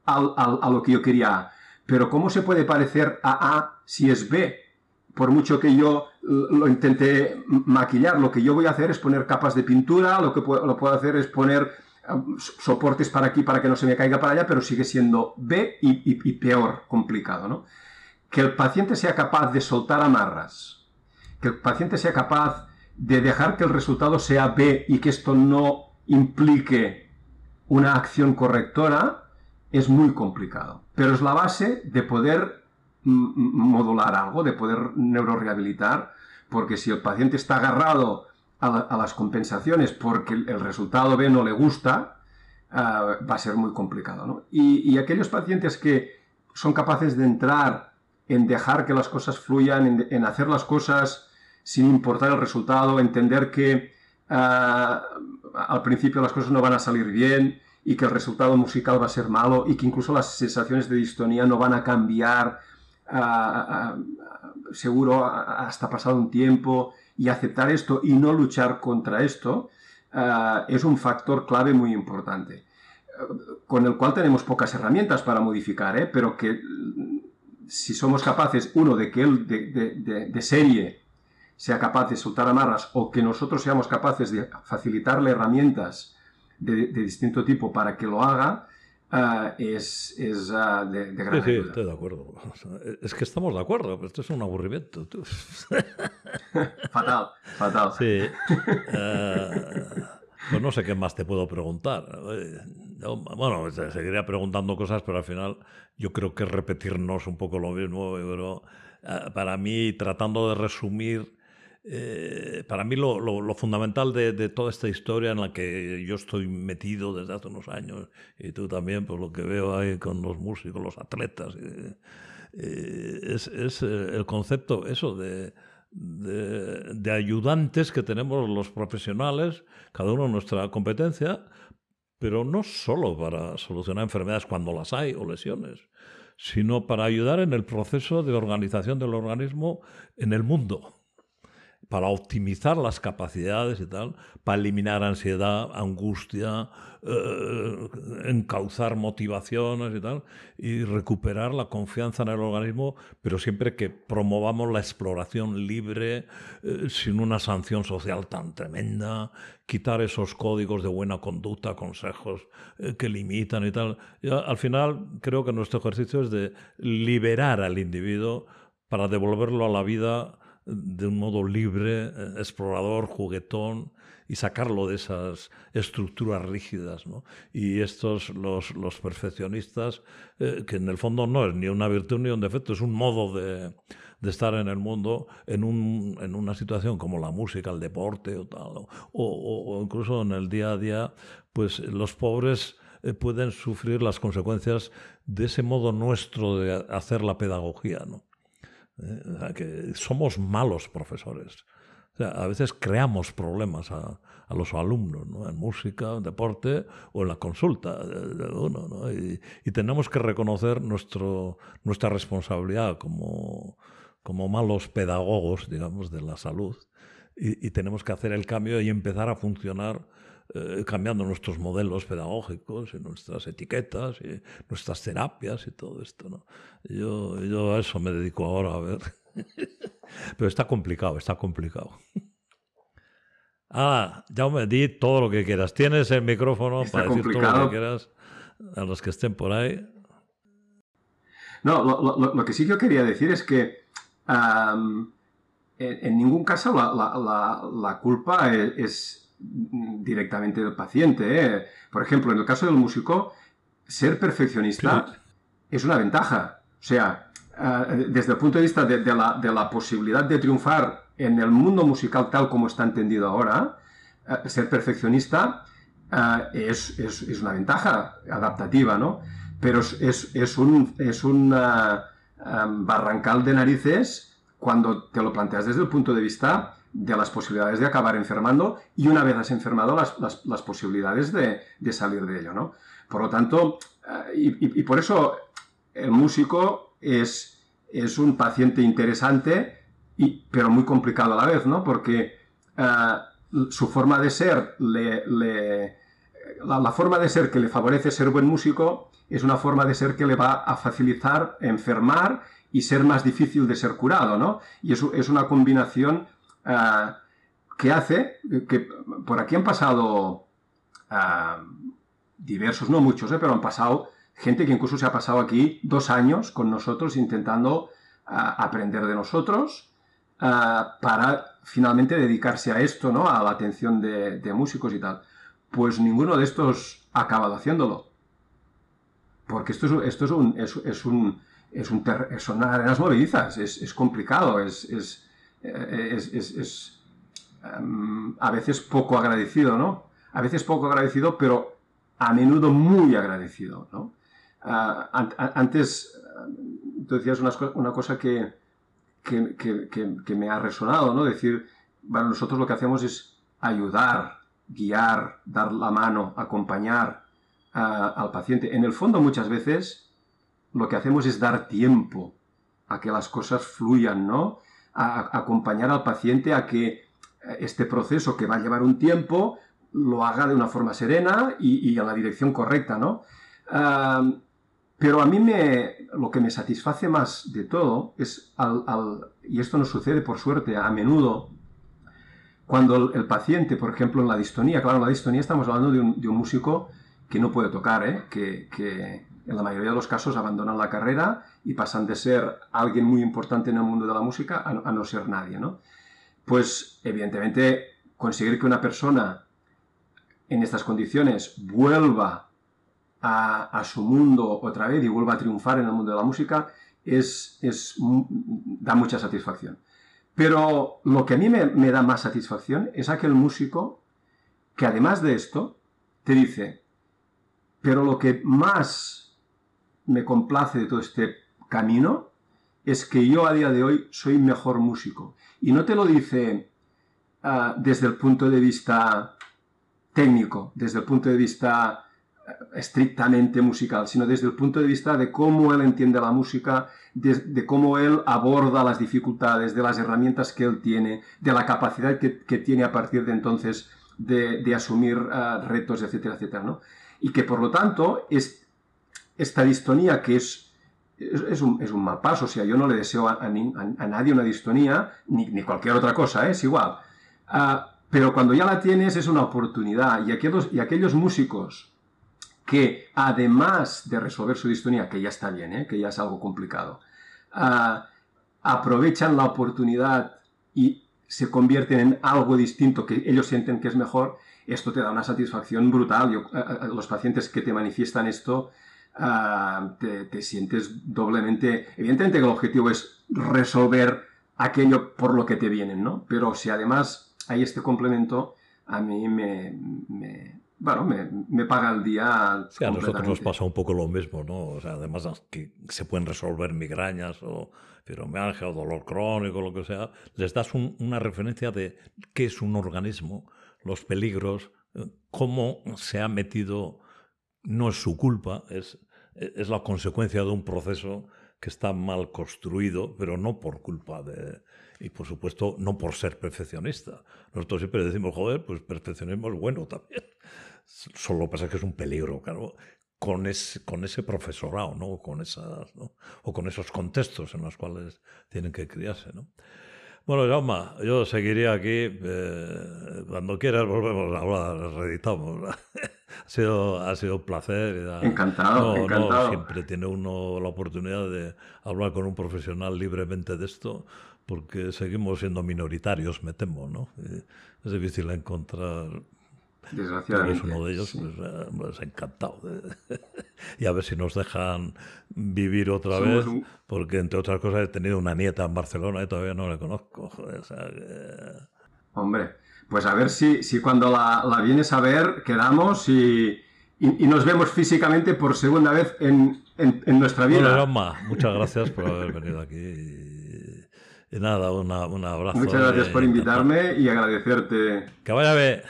a lo que yo quería Pero ¿cómo se puede parecer a A si es B? Por mucho que yo lo intente maquillar, lo que yo voy a hacer es poner capas de pintura, lo que lo puedo hacer es poner um, soportes para aquí para que no se me caiga para allá, pero sigue siendo B y, y peor, complicado, ¿no? Que el paciente sea capaz de soltar amarras, que el paciente sea capaz de dejar que el resultado sea B y que esto no implique una acción correctora, es muy complicado. Pero es la base de poder modular algo, de poder neurorehabilitar, porque si el paciente está agarrado a, las compensaciones porque el, resultado B no le gusta, ah, va a ser muy complicado. Y, aquellos pacientes que son capaces de entrar en dejar que las cosas fluyan, en hacer las cosas sin importar el resultado, entender que ah, al principio las cosas no van a salir bien y que el resultado musical va a ser malo y que incluso las sensaciones de distonía no van a cambiar seguro hasta pasado un tiempo y aceptar esto y no luchar contra esto es un factor clave muy importante con el cual tenemos pocas herramientas para modificar, ¿eh? pero que si somos capaces, uno, de que él de serie sea capaz de soltar amarras o que nosotros seamos capaces de facilitarle herramientas de, distinto tipo para que lo haga, eh, es, es uh, de, de, gran sí, sí, estoy de acuerdo. Es que estamos de acuerdo, pero esto es un aburrimiento. *laughs* fatal, fatal. Sí. Uh, pues no sé qué más te puedo preguntar. Bueno, seguiría preguntando cosas, pero al final yo creo que repetirnos un poco lo mismo. Pero para mí, tratando de resumir eh, para mí lo, fundamental de, toda esta historia en la que yo estoy metido desde hace unos años, y tú también, por lo que veo ahí con los músicos, los atletas, eh, eh, es, es, el concepto eso de, de, de, ayudantes que tenemos los profesionales, cada uno en nuestra competencia, pero no solo para solucionar enfermedades cuando las hay o lesiones, sino para ayudar en el proceso de organización del organismo en el mundo para optimizar las capacidades y tal, para eliminar ansiedad, angustia, eh, encauzar motivaciones y tal, y recuperar la confianza en el organismo, pero siempre que promovamos la exploración libre, eh, sin una sanción social tan tremenda, quitar esos códigos de buena conducta, consejos eh, que limitan y tal. al final creo que nuestro ejercicio es de liberar al individuo para devolverlo a la vida de un modo libre, eh, explorador, juguetón, y sacarlo de esas estructuras rígidas. ¿no? Y estos, los, los perfeccionistas, eh, que en el fondo no es ni una virtud ni un defecto, es un modo de, de estar en el mundo en, un, en, una situación como la música, el deporte o tal, o, o, incluso en el día a día, pues los pobres eh, pueden sufrir las consecuencias de ese modo nuestro de hacer la pedagogía. ¿no? ¿Eh? que somos malos profesores. a veces creamos problemas a, los alumnos, en música, en deporte o en la consulta de, uno. Y, tenemos que reconocer nuestro, nuestra responsabilidad como, como malos pedagogos, digamos, de la salud. Y, tenemos que hacer el cambio y empezar a funcionar eh, cambiando nuestros modelos pedagógicos y nuestras etiquetas y nuestras terapias y todo esto. ¿no? Yo, yo a eso me dedico ahora a ver. *laughs* Pero está complicado, está complicado. Ah, ya me di todo lo que quieras. Tienes el micrófono para decir todo lo que quieras a los que estén por ahí. No, lo, que sí que yo quería decir es que en, ningún caso la, culpa es, directamente del paciente. ¿eh? Por ejemplo, en el caso del músico, ser perfeccionista es una ventaja. O sea, eh, desde el punto de vista de, la, posibilidad de triunfar en el mundo musical tal como está entendido ahora, eh, ser perfeccionista eh, es, una ventaja adaptativa, ¿no? Pero es, un, es barrancal de narices cuando te lo planteas desde el punto de vista de las posibilidades de acabar enfermando y una vez has enfermado las, posibilidades de, salir de ello, ¿no? Por lo tanto, y por eso el músico es, es un paciente interesante, y, pero muy complicado a la vez, ¿no? Porque eh, su forma de ser, le, la, forma de ser que le favorece ser buen músico es una forma de ser que le va a facilitar enfermar y ser más difícil de ser curado, ¿no? Y eso es una combinación eh, que hace que por aquí han pasado eh, diversos, no muchos, pero han pasado gente que incluso se ha pasado aquí dos años con nosotros intentando ah, aprender de nosotros ah, para finalmente dedicarse a esto, ¿no? A la atención de, músicos y tal. Pues ninguno de estos ha acabado haciéndolo. Porque esto es, esto es un, es, es un, es un son arenas movedizas, es, complicado, es, es, em, a veces poco agradecido, ¿no? A veces poco agradecido, pero a menudo muy agradecido, ¿no? Ah, antes, tú decías una, cosa que, que, me ha resonado, ¿no? Decir, bueno, nosotros lo que hacemos es ayudar, guiar, dar la mano, acompañar al paciente. En el fondo, muchas veces, lo que hacemos es dar tiempo a que las cosas fluyan, ¿no? A, acompañar al paciente a que eh, este proceso que va a llevar un tiempo lo haga de una forma serena y, en la dirección correcta, ¿no? Pero a mí me, lo que me satisface más de todo es, al, y esto no sucede por suerte a menudo, cuando el, paciente, por ejemplo, en la distonía, claro, en la distonía estamos hablando de un, músico que no puede tocar, ¿eh? que, en la mayoría de los casos abandonan la carrera y pasan de ser alguien muy importante en el mundo de la música a, no ser nadie. ¿no? Pues evidentemente conseguir que una persona en estas condiciones vuelva a, su mundo otra vez y vuelva a triunfar en el mundo de la música, es, es, da mucha satisfacción. Pero lo que a mí me, me, da más satisfacción es aquel músico que además de esto te dice, pero lo que más me complace de todo este camino es que yo a día de hoy soy mejor músico. Y no te lo dice ah, desde el punto de vista técnico, desde el punto de vista estrictamente musical, sino desde el punto de vista de cómo él entiende la música, de, cómo él aborda las dificultades, de las herramientas que él tiene, de la capacidad que, tiene a partir de entonces de, asumir eh, retos, etcétera, etcétera. ¿no? Y que por lo tanto es, esta distonía que es, es, un, mal paso, o sea, yo no le deseo a, nadie una distonía, ni, cualquier otra cosa, ¿eh? es igual. Ah, pero cuando ya la tienes es una oportunidad y aquellos, y aquellos músicos que además de resolver su distonía, que ya está bien, ¿eh? que ya es algo complicado, ah, aprovechan la oportunidad y se convierten en algo distinto que ellos sienten que es mejor, esto te da una satisfacción brutal. Yo, los pacientes que te manifiestan esto, ah, te, sientes doblemente... Evidentemente que el objetivo es resolver aquello por lo que te vienen, ¿no? Pero si además hay este complemento, a mí me, bueno, me, paga el día. Sí, a nosotros nos pasa un poco lo mismo, ¿no? O sea, además que se pueden resolver migrañas o fibromialgia o dolor crónico, lo que sea, les das una referencia de qué es un organismo, los peligros, eh, cómo se ha metido, no es su culpa, es, es la consecuencia de un proceso que está mal construido, pero no por culpa de... Y por supuesto, no por ser perfeccionista. Nosotros siempre decimos, joder, pues perfeccionismo es bueno también. *laughs* Solo pasa que es un peligro, claro, con ese, con ese profesorado, ¿no? Con esas, ¿no? O con esos contextos en los cuales tienen que criarse, ¿no? Bueno, Jaume, yo seguiría aquí. Eh, cuando quieras volvemos a hablar, reeditamos. *laughs* ha, sido, ha sido un placer. Encantado, encantado. siempre tiene uno la oportunidad de hablar con un profesional libremente de esto, porque seguimos siendo minoritarios, me temo, ¿no? Es difícil encontrar Desgraciadamente. uno de ellos, pues, eh, pues, encantado. *laughs* y a ver si nos dejan vivir otra vez, porque entre otras cosas he tenido una nieta en Barcelona y todavía no la conozco. Hombre, pues a ver si, si cuando la, vienes a ver quedamos y, y, nos vemos físicamente por segunda vez en, en, nuestra vida. Bueno, muchas gracias por haber venido aquí. Y, nada, una, un abrazo. Muchas gracias por invitarme y agradecerte. Que vaya bien.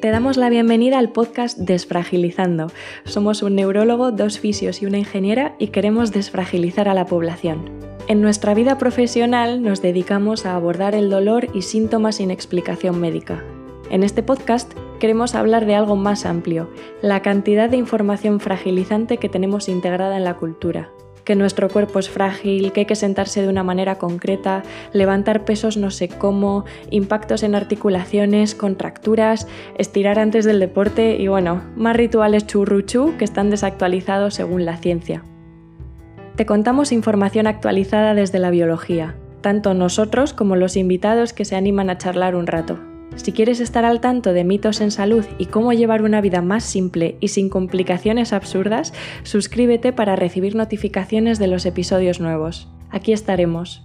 Te damos la bienvenida al podcast Desfragilizando. Somos un neurólogo, dos fisios y una ingeniera y queremos desfragilizar a la población. En nuestra vida profesional nos dedicamos a abordar el dolor y síntomas sin explicación médica. En este podcast queremos hablar de algo más amplio, la cantidad de información fragilizante que tenemos integrada en la cultura, que nuestro cuerpo es frágil, que hay que sentarse de una manera concreta, levantar pesos no sé cómo, impactos en articulaciones, contracturas, estirar antes del deporte y bueno, más rituales churruchú que están desactualizados según la ciencia. Te contamos información actualizada desde la biología, tanto nosotros como los invitados que se animan a charlar un rato. Si quieres estar al tanto de mitos en salud y cómo llevar una vida más simple y sin complicaciones absurdas, suscríbete para recibir notificaciones de los episodios nuevos. Aquí estaremos.